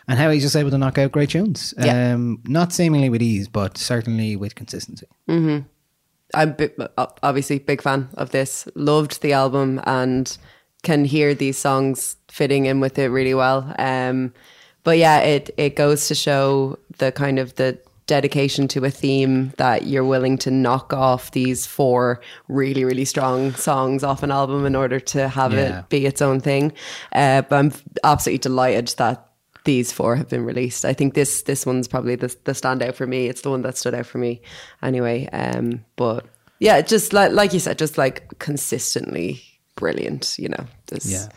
and how he's just able to knock out great tunes. Yeah. Um, not seemingly with ease, but certainly with consistency. I'm bi- obviously big fan of this. Loved the album and can hear these songs fitting in with it really well. Um, but yeah, it it goes to show the kind of the dedication to a theme that you're willing to knock off these four really really strong songs off an album in order to have Yeah. it be its own thing. Uh, but I'm absolutely delighted that these four have been released. I think this this one's probably the the standout for me. It's the one that stood out for me anyway. Um, but yeah, just like like you said, just like consistently brilliant. You know, there's Yeah.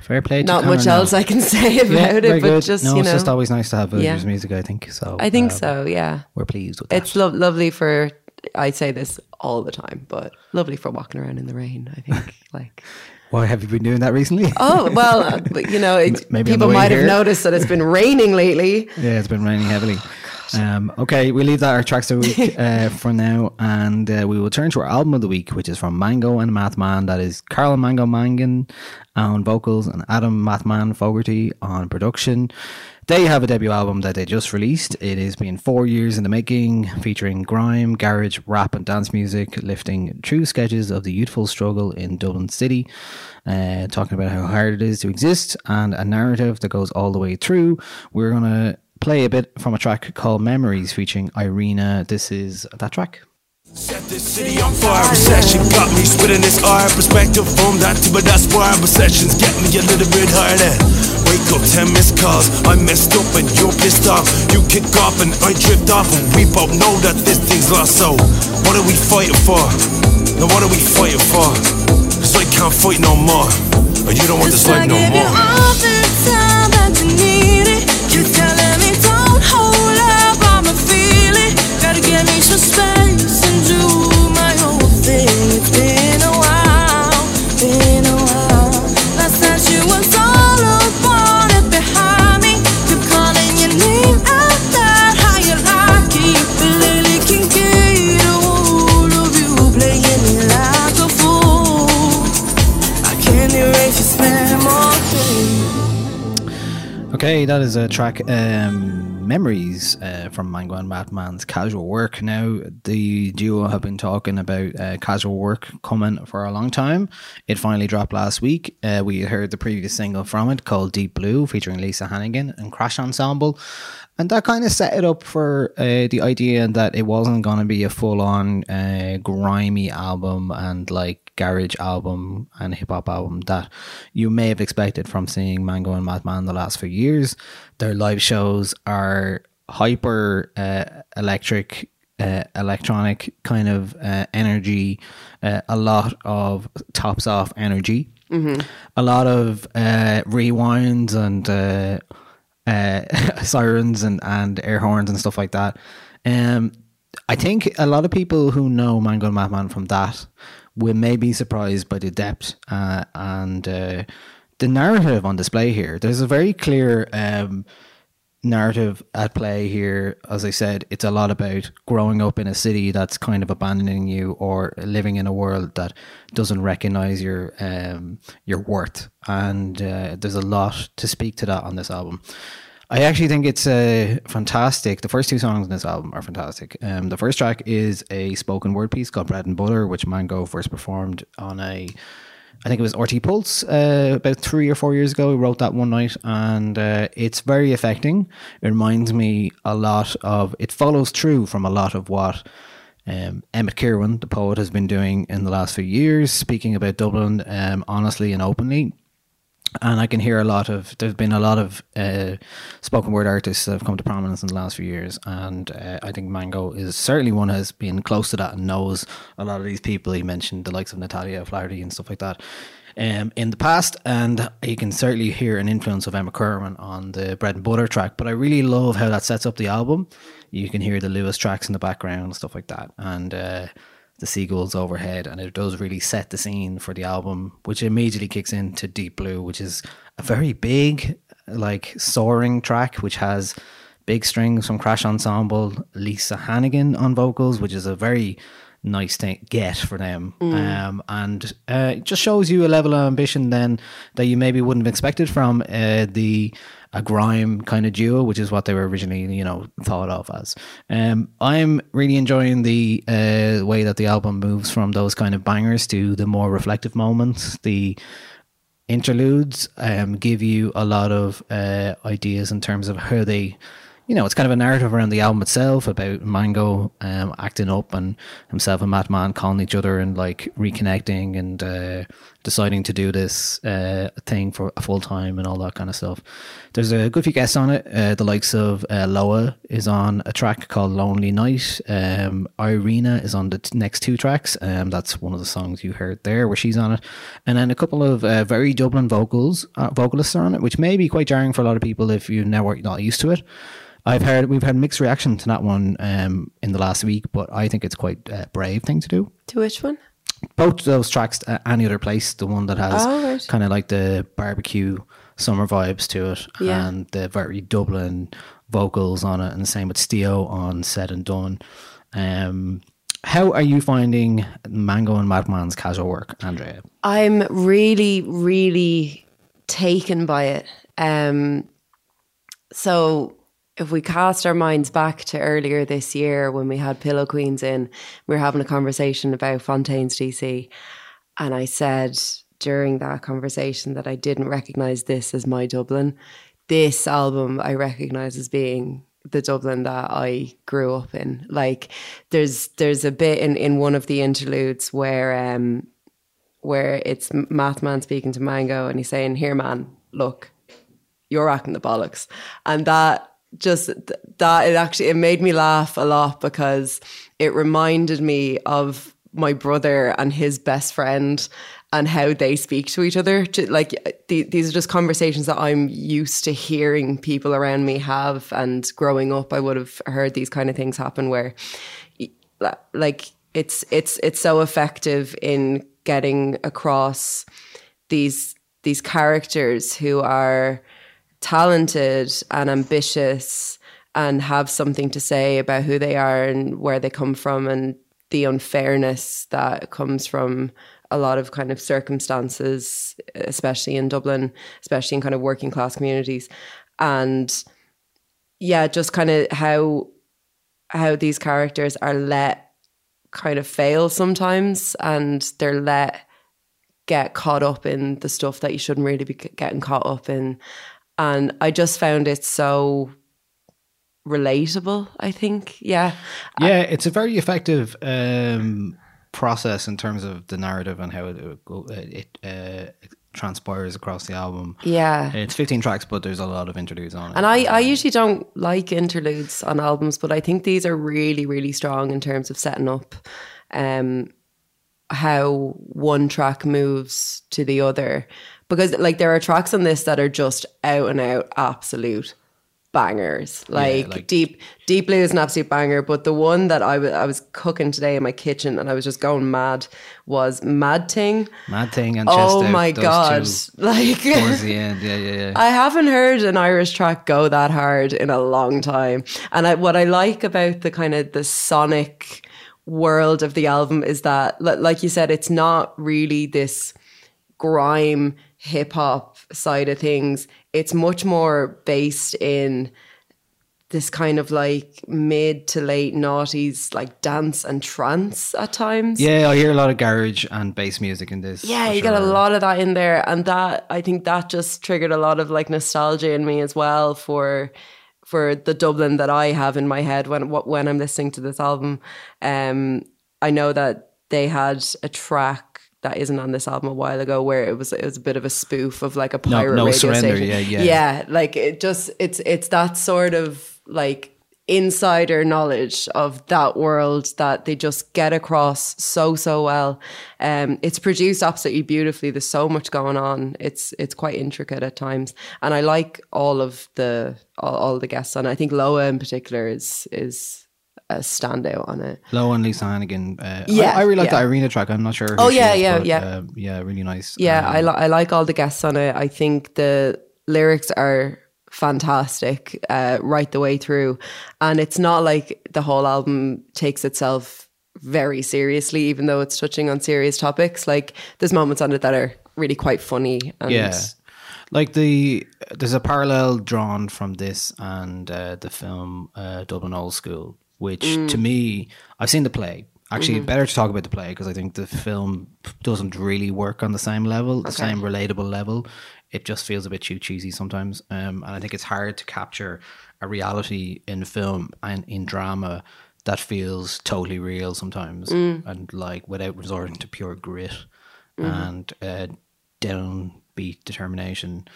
Fair play. To not Conor much now. else I can say about Yeah, it, but good. just no, you it's know, just always nice to have Villagers Yeah. music. I think so. I think um, so. Yeah, We're pleased with that. it's lo- lovely for. I say this all the time, but lovely for walking around in the rain. I think like. Why have you been doing that recently? Oh well, uh, you know, it, Maybe people might here. have noticed that it's been raining lately. yeah, it's been raining heavily. Um, okay, we leave that our tracks of the week uh, for now, and uh, we will turn to our album of the week, which is from Mango and MathMan. That is Carl Mango Mangan on vocals and Adam MathMan Fogarty on production. They have a debut album that they just released. It has been four years in the making, featuring grime, garage, rap, and dance music, lifting true sketches of the youthful struggle in Dublin City, uh, talking about how hard it is to exist, and a narrative that goes all the way through. We're going to play a bit from a track called Memories featuring Irina. This is that track. Set this city on fire. Recession got me spitting this art. Perspective from that but that's why recessions get me a little bit harder. Wake up, 10 missed calls. I messed up and you're pissed off. You kick off and I drift off. And we both know that this thing's lost. So, what are we fighting for? Now, what are we fighting for? Cause I can't fight no more. Or you don't want this life no more. all the time that you need it. You're telling me don't hold up, I'ma feel it. Gotta give me some space and do my own thing. Okay, that is a track, um, Memories uh, from Mango and MathMan's Casual Work. Now, the duo have been talking about uh, casual work coming for a long time. It finally dropped last week. Uh, we heard the previous single from it called Deep Blue, featuring Lisa Hannigan and Crash Ensemble. and that kind of set it up for uh, the idea that it wasn't going to be a full on uh, grimy album and like garage album and hip hop album that you may have expected from seeing Mango and MathMan the last few years. Their live shows are hyper uh, electric. Uh, electronic kind of uh, energy, uh, a lot of tops off energy, a lot of uh, rewinds and uh, uh, sirens and, and air horns and stuff like that. Um, I think a lot of people who know Mango and MathMan from that will may be surprised by the depth uh, and uh, the narrative on display here. There's a very clear um, narrative at play here. As I said, it's a lot about growing up in a city that's kind of abandoning you, or living in a world that doesn't recognize your um, your worth. And uh, there's a lot to speak to that on this album. I actually think it's uh, fantastic. The first two songs on this album are fantastic. Um, the first track is a spoken word piece called "Bread and Butter," which Mango first performed on a I think it was RTÉ Pulse uh, about three or four years ago. He wrote that one night, and uh, it's very affecting. It reminds me a lot of. It follows through from a lot of what um, Emmet Kirwan, the poet, has been doing in the last few years, speaking about Dublin um, honestly and openly. And I can hear a lot of. There's been a lot of uh, spoken word artists that have come to prominence in the last few years, and uh, I think Mango is certainly one has been close to that and knows a lot of these people. He mentioned the likes of Natalya Flaherty and stuff like that. Um, in the past, and you can certainly hear an influence of Emmet Kirwan on the Bread and Butter track. But I really love how that sets up the album. You can hear the Luas tracks in the background and stuff like that, and uh, the seagulls overhead, and it does really set the scene for the album, which immediately kicks into Deep Blue, which is a very big, like soaring track, which has big strings from Crash Ensemble, Lisa Hannigan on vocals, which is a very nice thing get for them. Um, and uh, it just shows you a level of ambition then that you maybe wouldn't have expected from uh, the a grime kind of duo which is what they were originally you know thought of as. Um, i'm really enjoying the uh, way that the album moves from those kind of bangers to the more reflective moments. The interludes um, give you a lot of uh, ideas in terms of how they you know, it's kind of a narrative around the album itself about Mango um, acting up and himself and MathMan calling each other and like reconnecting and uh, deciding to do this uh, thing for a full time and all that kind of stuff. There's a good few guests on it. Uh, the likes of uh, Loah is on a track called Lonely Night. Um, Irina is on the t- next two tracks. Um, that's one of the songs you heard there where she's on it. And then a couple of uh, very Dublin vocals, uh, vocalists are on it, which may be quite jarring for a lot of people if you're not used to it. I've heard we've had mixed reaction to that one um, in the last week, but I think it's quite a brave thing to do. To which one? Both those tracks, uh, any other place, the one that has Oh, right. kind of like the barbecue summer vibes to it, Yeah. and the very Dublin vocals on it, and the same with Steo on Said and Done. Um, how are you finding Mango and MathMan's casual work, Andrea? I'm really, really taken by it. Um, so if we cast our minds back to earlier this year when we had Pillow Queens in, we were having a conversation about Fontaines DC. And I said during that conversation that I didn't recognize this as my Dublin. This album I recognize as being the Dublin that I grew up in. Like there's there's a bit in, in one of the interludes where um where it's MathMan speaking to Mango and he's saying, Here man, look, you're acting the bollocks. And that just th- that it actually it made me laugh a lot because it reminded me of my brother and his best friend and how they speak to each other. Like uh, th- these are just conversations that I'm used to hearing people around me have. And growing up, I would have heard these kind of things happen where, like, it's it's it's so effective in getting across these these characters who are talented and ambitious and have something to say about who they are and where they come from and the unfairness that comes from a lot of kind of circumstances, especially in Dublin, especially in kind of working class communities. And yeah, just kind of how how these characters are let kind of fail sometimes and they're let get caught up in the stuff that you shouldn't really be getting caught up in. And I just found it so relatable. I think, yeah, Yeah, it's a very effective um, process in terms of the narrative and how it it, it uh, transpires across the album. Yeah. it's 15 tracks, but there's a lot of interludes on it. And I, I usually don't like interludes on albums, but I think these are really, really strong in terms of setting up um, how one track moves to the other. Because like there are tracks on this that are just out and out absolute bangers. Like, like- Deep Deep Blue is an absolute banger, but the one that I wa- I was cooking today in my kitchen and I was just going mad was Mad Thing. Mad Thing and Oh Out, my god. Like towards the end. Yeah, yeah, yeah. I haven't heard an Irish track go that hard in a long time. And I, what I like about the kind of the sonic world of the album is that, like you said, it's not really this grime hip hop side of things. It's much more based in this kind of like mid to late noughties, like dance and trance at times. yeah, I hear a lot of garage and bass music in this. Yeah, you get a lot of that in there, and that I think that just triggered a lot of like nostalgia in me as well for for the Dublin that I have in my head when when I'm listening to this album. Um, I know that they had a track that isn't on this album a while ago where it was it was a bit of a spoof of like a pirate No radio Surrender, station. yeah, yeah. yeah, like it just it's it's that sort of like insider knowledge of that world that they just get across so so well. Um it's produced absolutely beautifully. There's so much going on. It's it's quite intricate at times. And i like all of the all, all the guests on i think Loah in particular is is a standout on it Loah and Lisa Hannigan. Uh, Yeah, I, I really like yeah. that Irina track. I'm not sure. Oh, yeah, is, yeah, but, yeah. um, yeah, really nice. Yeah, Um, I, li- I like all the guests on it. I think the lyrics are fantastic uh, right the way through. And it's not like the whole album takes itself very seriously, even though it's touching on serious topics. Like there's moments on it that are really quite funny. And yeah like the there's a parallel drawn from this and uh, the film uh, dublin old school which Mm. to me i've seen the play actually Mhm. better to talk about the play because i think the film doesn't really work on the same level the Okay. same relatable level it just feels a bit too cheesy sometimes um, and i think it's hard to capture a reality in film and in drama that feels totally real sometimes Mm. and like without resorting to pure grit Mhm. and uh, downbeat determination.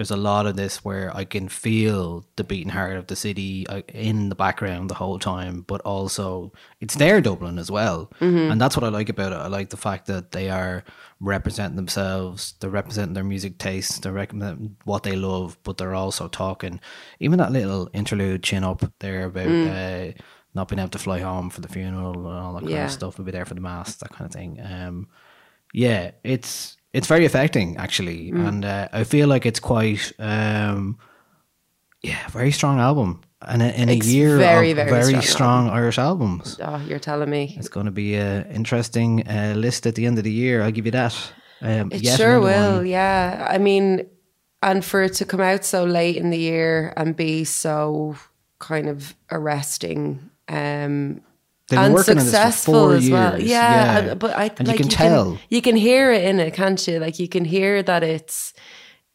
There's a lot of this where I can feel the beating heart of the city uh, in the background the whole time, but also it's their Dublin as well. Mhm. And that's what I like about it. I like the fact that they are representing themselves, they're representing their music tastes, they're representing what they love, but they're also talking. Even that little interlude chin up there about Mm. uh, not being able to fly home for the funeral and all that kind Yeah. of stuff. We'll be there for the mass, that kind of thing. Um, yeah, it's it's very affecting actually, Mm. and uh, I feel like it's quite um, yeah, very strong album. And in a It's year very, of very very, strong strong, Irish albums, Oh, you're telling me. it's going to be an interesting uh, list at the end of the year. I'll give you that. Um, It sure will, one. yeah. I mean, and for it to come out so late in the year and be so kind of arresting. Um, They've been and working on this for successful four as well. Yeah, yeah. but I And you like, can tell. you can hear it in it, can't you? Like you can hear that it's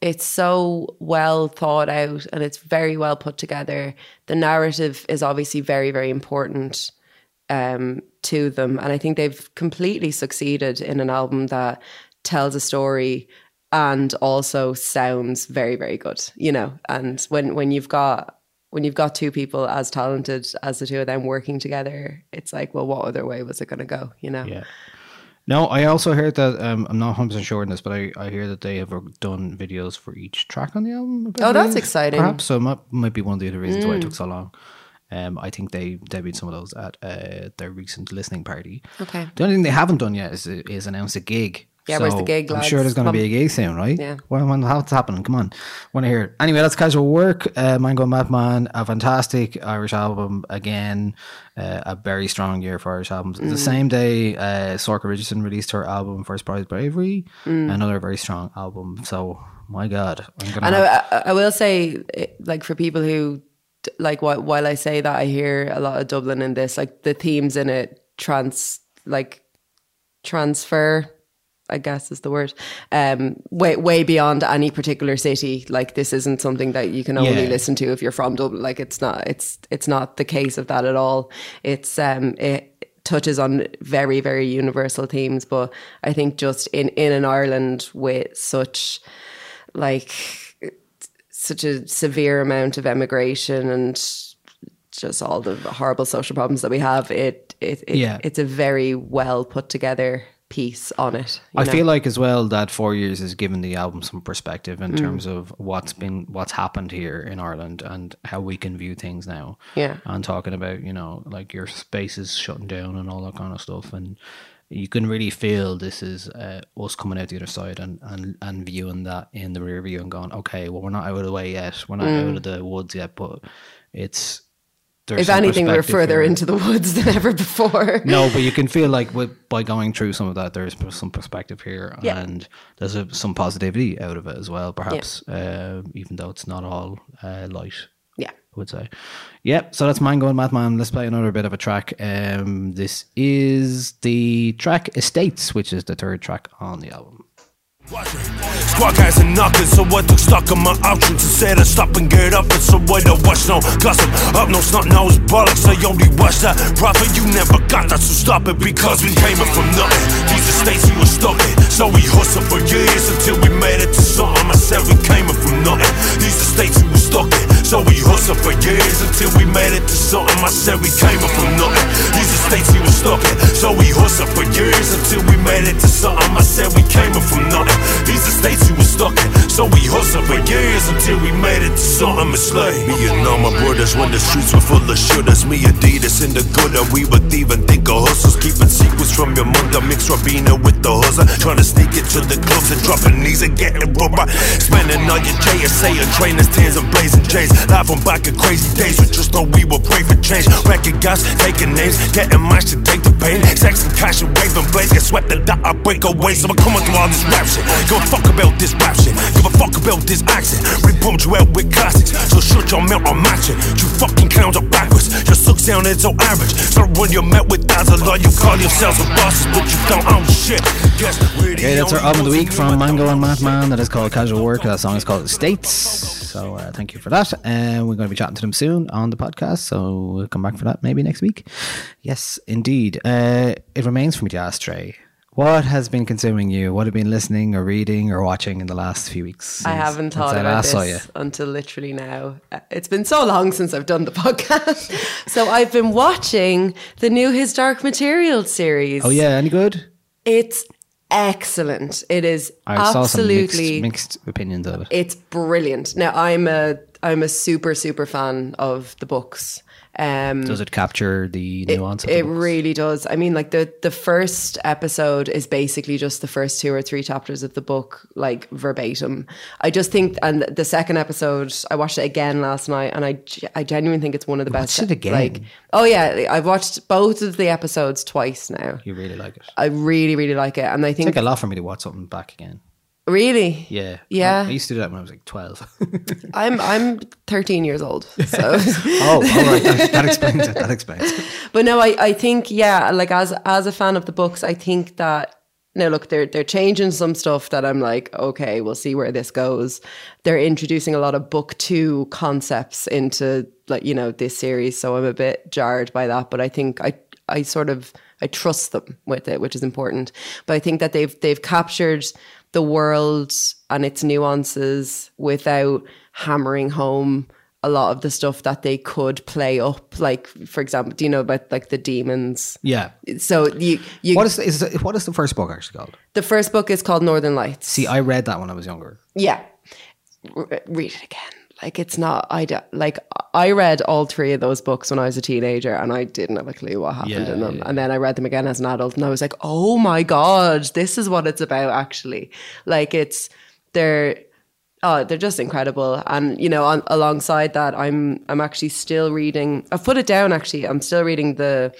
it's so well thought out and it's very well put together. The narrative is obviously very very important um, to them, and I think they've completely succeeded in an album that tells a story and also sounds very very good. You know, and when when you've got when you've got two people as talented as the two of them working together, it's like, well, what other way was it going to go? You know? Yeah. No, I also heard that um, I'm not 100 percent sure on this, but I, I hear that they have done videos for each track on the album. Oh, that's exciting. Perhaps so. Might might be one of the other reasons why it Mm. took so long. Um, I think they debuted some of those at uh, their recent listening party. Okay. The only thing they haven't done yet is is announce a gig. Yeah, where's the So gig, I'm sure lads? there's going to be a gig soon, right? Yeah. Well, when, how's happening? Come on, want to hear it. Anyway, that's casual work. Uh, Mango MathMan, a fantastic Irish album again. Uh, a very strong year for Irish albums. The Mm. same day, uh, Sorcha Richardson released her album First Prize Bravery, Mm. another very strong album. So, my God, I'm gonna. And have- I, I, I will say, like for people who like, while I say that, I hear a lot of Dublin in this. Like the themes in it trans, like transfer I guess is the word. Um, way way beyond any particular city. Like this isn't something that you can only Yeah. listen to if you're from Dublin. Like it's not. It's it's not the case of that at all. It's um it touches on very very universal themes, but I think just in in an Ireland with such like such a severe amount of emigration and just all the horrible social problems that we have, it it, it Yeah. it's a very well put together piece on it. I know? feel like as well that four years has given the album some perspective in Mm. terms of what's been what's happened here in Ireland and how we can view things now. Yeah. And talking about, you know, like your spaces shutting down and all that kind of stuff and you can really feel this is uh, us coming out the other side and, and, and viewing that in the rear view and going, okay, well, we're not out of the way yet. We're not Mm. out of the woods yet, but it's. There's if anything, we're further here. into the woods than ever before. No, but you can feel like with, by going through some of that, there's some perspective here, Yeah. and there's a, some positivity out of it as well. Perhaps, uh, even though it's not all uh, light. Yeah. I would say. Yep. So that's Mango and MathMan. Let's play another bit of a track. Um, this is the track Estates, which is the third track on the album. Squad guys and knockers, so I took stock of my options Instead of stop and get up, it's so way don't watch no gossip. Up no snot nose bollocks, I only watch that profit. You never got that, so stop it because we came up from nothing. These estates we were stuck in, so we hustled for years Until we made it to something, I said we came up from nothing. These estates we were stuck in, so we hustled for years Until we made it to something, I said we came up from nothing. These are states we were stuck in, so we hustled for years Until we made it to something, I said we came up from nothing. These are states we were stuck in, so we hustled for years Until we made it to something, it's like Me and all my brothers when the streets were full of shooters. Me Adidas in the gutter, we would even think of hustles Keeping secrets from your mother, mix Rabina with the hustler Trying to sneak into the clubs and dropping knees and getting rubber Spending all your JSA and trainers, tens and blazing J's Laughing back at crazy days, we just thought we were brave for change. Wrecking guys, taking names, getting matched to take the pain. Sex and cash and waving blades, get swept and that I break away. So I'm coming through all this rap shit. Give a fuck about this rap shit, give a fuck about this accent. Re-pumped you out with classics, so shut your mouth, I'm matching. You fucking clowns are backwards, your suck sounded so average. So when you're met with dazzle, you call yourselves a bosses But you don't own shit, guess Okay, that's our album of the week from Mango and MathMan. That is called Casual Work. That song is called States. So uh, thank you for that. And we're going to be chatting to them soon on the podcast. So we'll come back for that maybe next week. Yes, indeed. Uh, it remains for me to ask Trey, what has been consuming you? What have you been listening or reading or watching in the last few weeks? I haven't thought I about this until literally now. Uh, It's been so long since I've done the podcast. so I've been watching the new His Dark Materials series. Oh yeah, any good? It's excellent. It is I absolutely mixed, mixed opinions of it. it's brilliant. Now I'm a I'm a super super fan of the books. Um, Does it capture the nuance of it really does. I mean, like the the first episode is basically just the first two or three chapters of the book, like verbatim. I just think, and the second episode, I watched it again last night, and I I genuinely think it's one of the best. watched it again? Like, oh yeah, I've watched both of the episodes twice now. You really like it. I really really like it, and I It's think like a lot for me to watch something back again. Really, Yeah. Yeah. I, I used to do that when I was like 12. I'm I'm 13 years old, so. oh, all right. That, that explains it. That explains it. but no, I, I think yeah, like as as a fan of the books, I think that now look, they're they're changing some stuff that I'm like, okay, we'll see where this goes. They're introducing a lot of book two concepts into like you know this series, so I'm a bit jarred by that. But I think I I sort of I trust them with it, which is important. But I think that they've they've captured the world and its nuances without hammering home a lot of the stuff that they could play up. Like, for example, do you know about like the demons? Yeah. So you, you What is, is the- what is the first book actually called? the first book is called Northern Lights. See, I read that when I was younger. Yeah. R- read it again. Like it's not I like I read all three of those books when I was a teenager and I didn't have a clue what happened Yeah, in them. yeah. And then I read them again as an adult and I was like, "Oh my god, this is what it's about actually." Like it's they're oh, they're just incredible. And you know, on, alongside that, I'm I'm actually still reading. I've put it down actually. I'm still reading the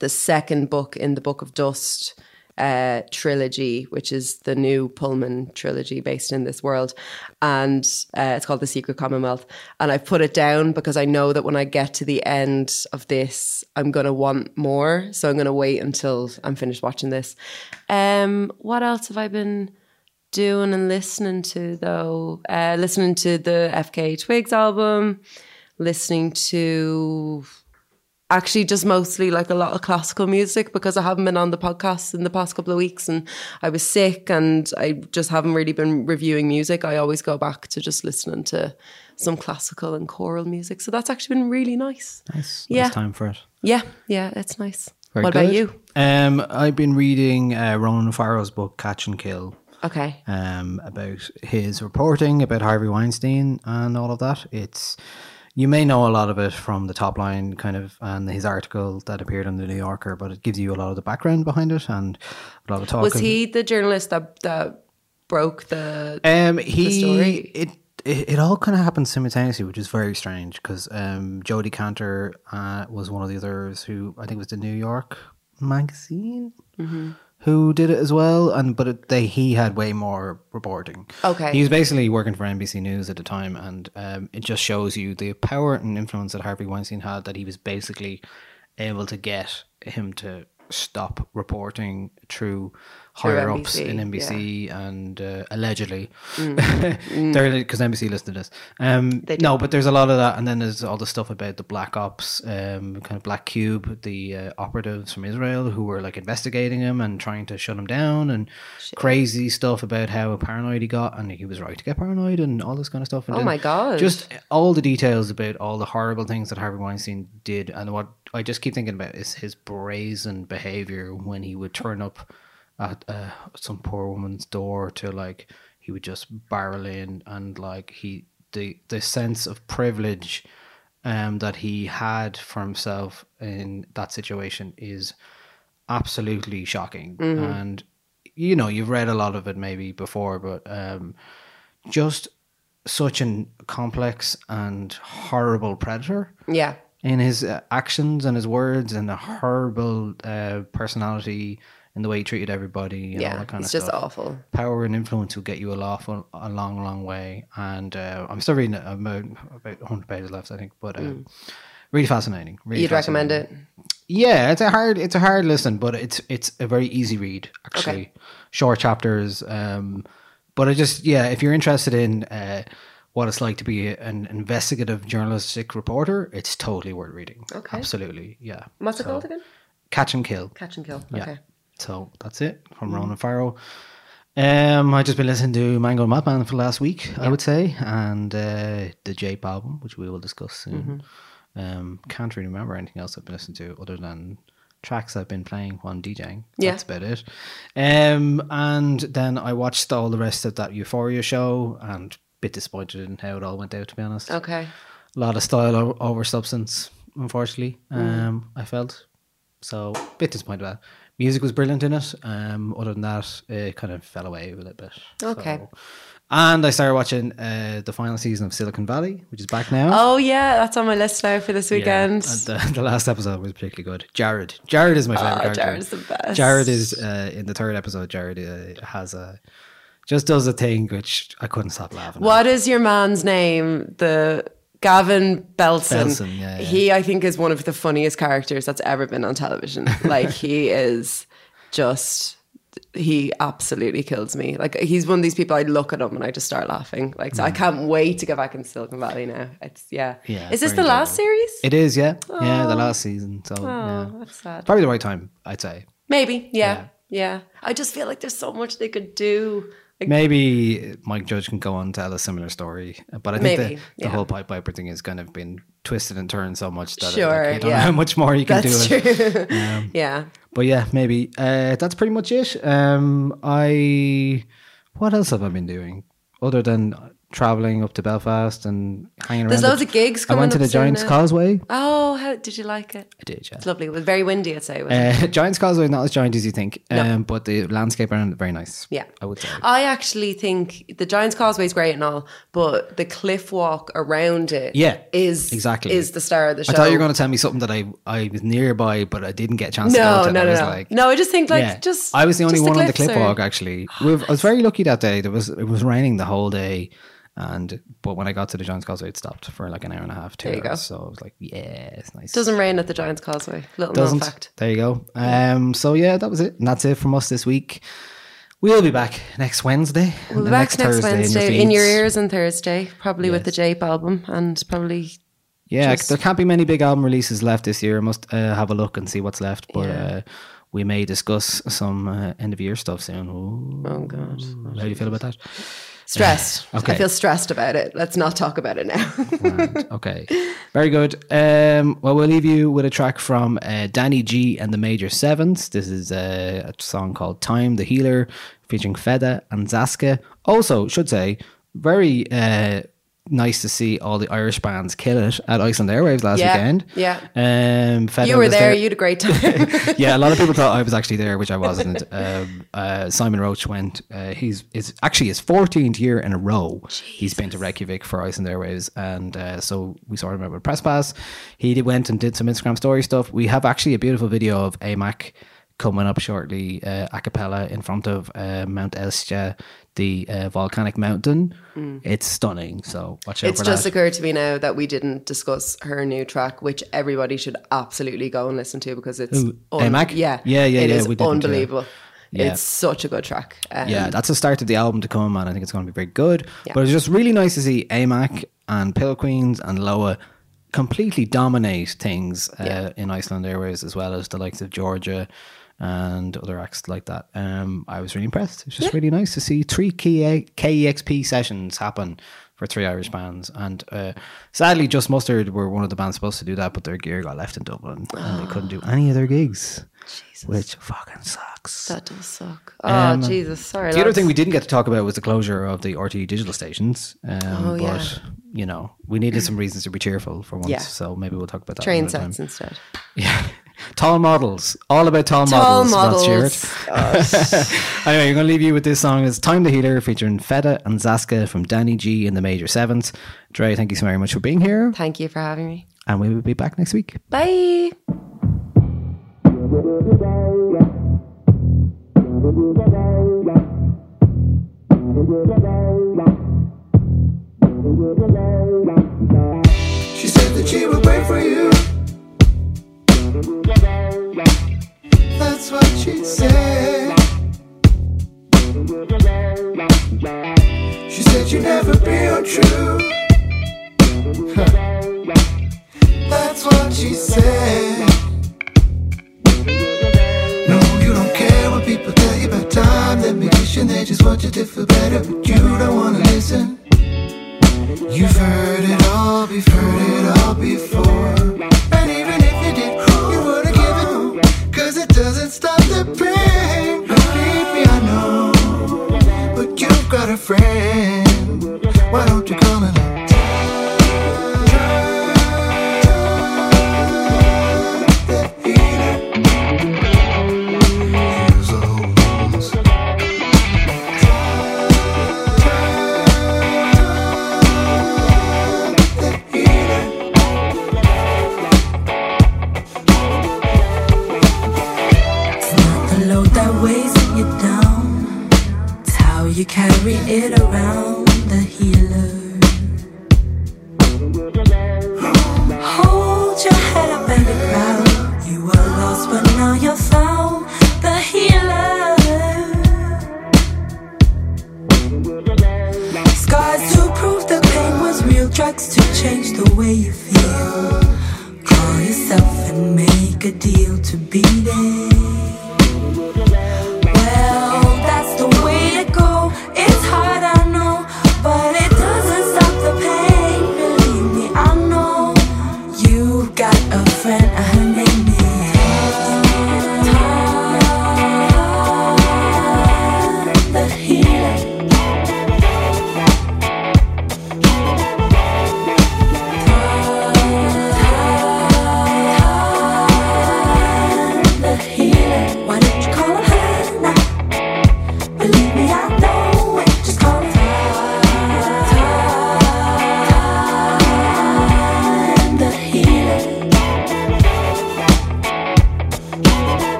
the second book in the Book of Dust. Uh, trilogy, which is the new Pullman trilogy based in this world. And uh, it's called The Secret Commonwealth. And I've put it down because I know that when I get to the end of this, I'm going to want more. So I'm going to wait until I'm finished watching this. Um, what else have I been doing and listening to though? Uh, listening to the FKA Twigs album, listening to actually just mostly like a lot of classical music because I haven't been on the podcast in the past couple of weeks and I was sick and I just haven't really been reviewing music. I always go back to just listening to some classical and choral music. So that's actually been really nice. Nice. Yeah. Nice time for it. Yeah, yeah, it's nice. Very what about you? Um, I've been reading uh, Ronan Farrow's book Catch and Kill. Okay. Um, about his reporting about Harvey Weinstein and all of that. It's you may know a lot of it from the top line kind of and his article that appeared in the New Yorker, but it gives you a lot of the background behind it and a lot of talk. Was he the journalist that that broke the Um, the story? it, it it all kind of happened simultaneously, which is very strange because um, Jodi Kantor uh, was one of the others who I think it was the New York magazine Mm-hmm. Who did it as well, and but it, they he had way more reporting. Okay. he was basically working for NBC News at the time, and um, it just shows you the power and influence that Harvey Weinstein had. That he was basically able to get him to stop reporting through Higher ups in NBC and uh, allegedly Mm. because NBC listed this. Um, no, but there's a lot of that, and then there's all the stuff about the Black Ops, um, kind of Black Cube, the uh, operatives from Israel who were like investigating him and trying to shut him down, and crazy stuff about how paranoid he got, and he was right to get paranoid, and all this kind of stuff. And Oh my God. Just all the details about all the horrible things that Harvey Weinstein did, and what I just keep thinking about is his brazen behavior when he would turn up at uh, some poor woman's door to like he would just barrel in and like he the the sense of privilege um that he had for himself in that situation is absolutely shocking Mhm. and you know you've read a lot of it maybe before but um just such an complex and horrible predator Yeah. in his uh, actions and his words and a horrible uh, personality in the way he treated everybody and all that kind of stuff. it's just awful. Power and influence will get you a, lot, a long, long way. And uh, I'm still reading it. I'm about, about 100 pages left, I think. But uh, Mm. really fascinating. Really You'd recommend it? Yeah, it's a hard it's a hard listen, but it's it's a very easy read actually. Short chapters. Um, but I just yeah, if you're interested in uh, what it's like to be an investigative journalistic reporter, it's totally worth reading. Okay. Absolutely, yeah. What's it So, called again? Catch and Kill. Catch and Kill. Yeah. So that's it from Mhm. Ronan Farrow. Um, I just been listening to Mango and MathMan for the last week, I would say, and uh, the Jape album, which we will discuss soon. Um, can't really remember anything else I've been listening to other than tracks I've been playing while DJing. Yeah. That's about it. Um, and then I watched all the rest of that Euphoria show and bit disappointed in how it all went out, to be honest. Okay. A lot of style over substance, unfortunately. Mm. Um, I felt so bit disappointed about. It. Music was brilliant in it. Um, other than that, it kind of fell away a little bit. Okay. So- and I started watching uh, the final season of Silicon Valley, which is back now. Oh yeah, that's on my list now for this weekend. Yeah, and the, the last episode was particularly good. Jared, Jared is my favorite Oh, character. Jared's the best. Jared is uh, in the third episode. Jared uh, has a just does a thing which I couldn't stop laughing. What is your man's name? The Gavin Belson. Belson, yeah, yeah. He, I think, is one of the funniest characters that's ever been on television. Like he is just. He absolutely kills me. Like he's one of these people. I look at him and I just start laughing. Like so I can't wait to get back in Silicon Valley now. It's yeah. Mm. Yeah, Is this the last series? It is, yeah, yeah, the last season. So Oh, yeah, that's sad. probably the right time, I'd say. Maybe. Yeah, yeah. I just feel like there's so much they could do. Maybe Mike Judge can go on and tell a similar story, but I think Maybe, the, the yeah. whole Pied Piper thing has kind of been twisted and turned so much that Sure, like, you don't yeah. know how much more you can That's do. it. Um, yeah. But yeah, maybe uh, that's pretty much it. Um, I what else have I been doing other than traveling up to Belfast and hanging around. There's the- loads of gigs I coming went to the Giants now. Causeway. Oh, how did you like it? I did, yeah. It's lovely. It was very windy, I'd say. Uh, Giants Causeway is not as giant as you think, No. um, but the landscape around it very nice. Yeah. I would say. I actually think the Giants Causeway is great and all, but the cliff walk around it Yeah, is exactly. is the star of the show. I thought you were going to tell me something that I I was nearby, but I didn't get a chance to No, go to. no, I no, no. Like, no, I just think like yeah. just I was the only one on the cliff walk. Actually, We've, I was very lucky that day. There was it was raining the whole day, and but when I got to the Giants Causeway, it stopped for like an hour and a half, two There you go. hours. So I was like, yeah, it's nice. Doesn't rain at the Giants Causeway. Little Doesn't. fact. There you go. Um. So yeah, that was it, and that's it from us this week. We'll be back next Wednesday. We'll be back next, Thursday Wednesday in your, feeds. ears on Thursday, probably with the Jape album and probably Yeah, Just- there can't be many big album releases left this year. I must uh, have a look and see what's left. But Yeah. uh, we may discuss some uh, end of year stuff soon. Ooh. Oh God. How do you feel about that? Stressed. Okay. I feel stressed about it. Let's not talk about it now. Okay, very good. Um, well, we'll leave you with a track from uh, Danny G and the Major Sevens. This is uh, a song called "Time the Healer," featuring Feda and Zaska. Also, should say, very uh, nice to see all the Irish bands kill it at Iceland Airwaves last Yeah, weekend. yeah. um, you were was there, You had a great time. yeah, a lot of people thought I was actually there, which I wasn't. um, uh, Simon Roach went. Uh, he's it's actually his 14th year in a row. He's been to Reykjavik for Iceland Airwaves. and uh, so we saw him with press pass. He did, went and did some Instagram story stuff. We have actually a beautiful video of AMAC coming up shortly, uh, a cappella in front of uh, Mount Esja, the uh, volcanic mountain. Mm. It's stunning. So watch out it's just that. occurred to me now that we didn't discuss her new track, which everybody should absolutely go and listen to because it's Who, AMAC? yeah, Yeah, yeah, it yeah, is unbelievable. Yeah. It's such a good track. Um, yeah, that's the start of the album to come, and I think it's going to be very good. Yeah. But it's just really nice to see AMAC and Pillow Queens and Loah completely dominate things uh, Yeah. in Iceland Airwaves, as well as the likes of Georgia and other acts like that. Um, I was really impressed. It's just really nice to see three KEXP sessions happen for three Irish bands. And uh, sadly, Just Mustard were one of the bands supposed to do that, but their gear got left in Dublin and they couldn't do any of their gigs, which fucking sucks. that does suck. Oh Um, Jesus, sorry. The other thing we didn't get to talk about was the closure of the RTÉ digital stations. Um, Oh, but, yeah. you know, we needed some reasons to be cheerful for once. Yeah. So maybe we'll talk about that. train sets instead. Yeah. Tall models. All about tall, Tall models. models. Rod Stewart. anyway, you're going to leave you with this song. It's Time the Healer featuring Feta and Zaska from Danny G in the Major Sevens. Dre, thank you so very much for being here. Thank you for having me. And we will be back next week. Bye. She said that she would wait for you. That's what she said. She said you'd never be untrue. That's what she said. No, you don't care what people tell you about time. They're magician, they just want you to feel better, but you don't wanna listen. You've heard it all, you've heard it all before. Doesn't stop the pain. Believe me, I know. But you've got a friend. Why don't you call it?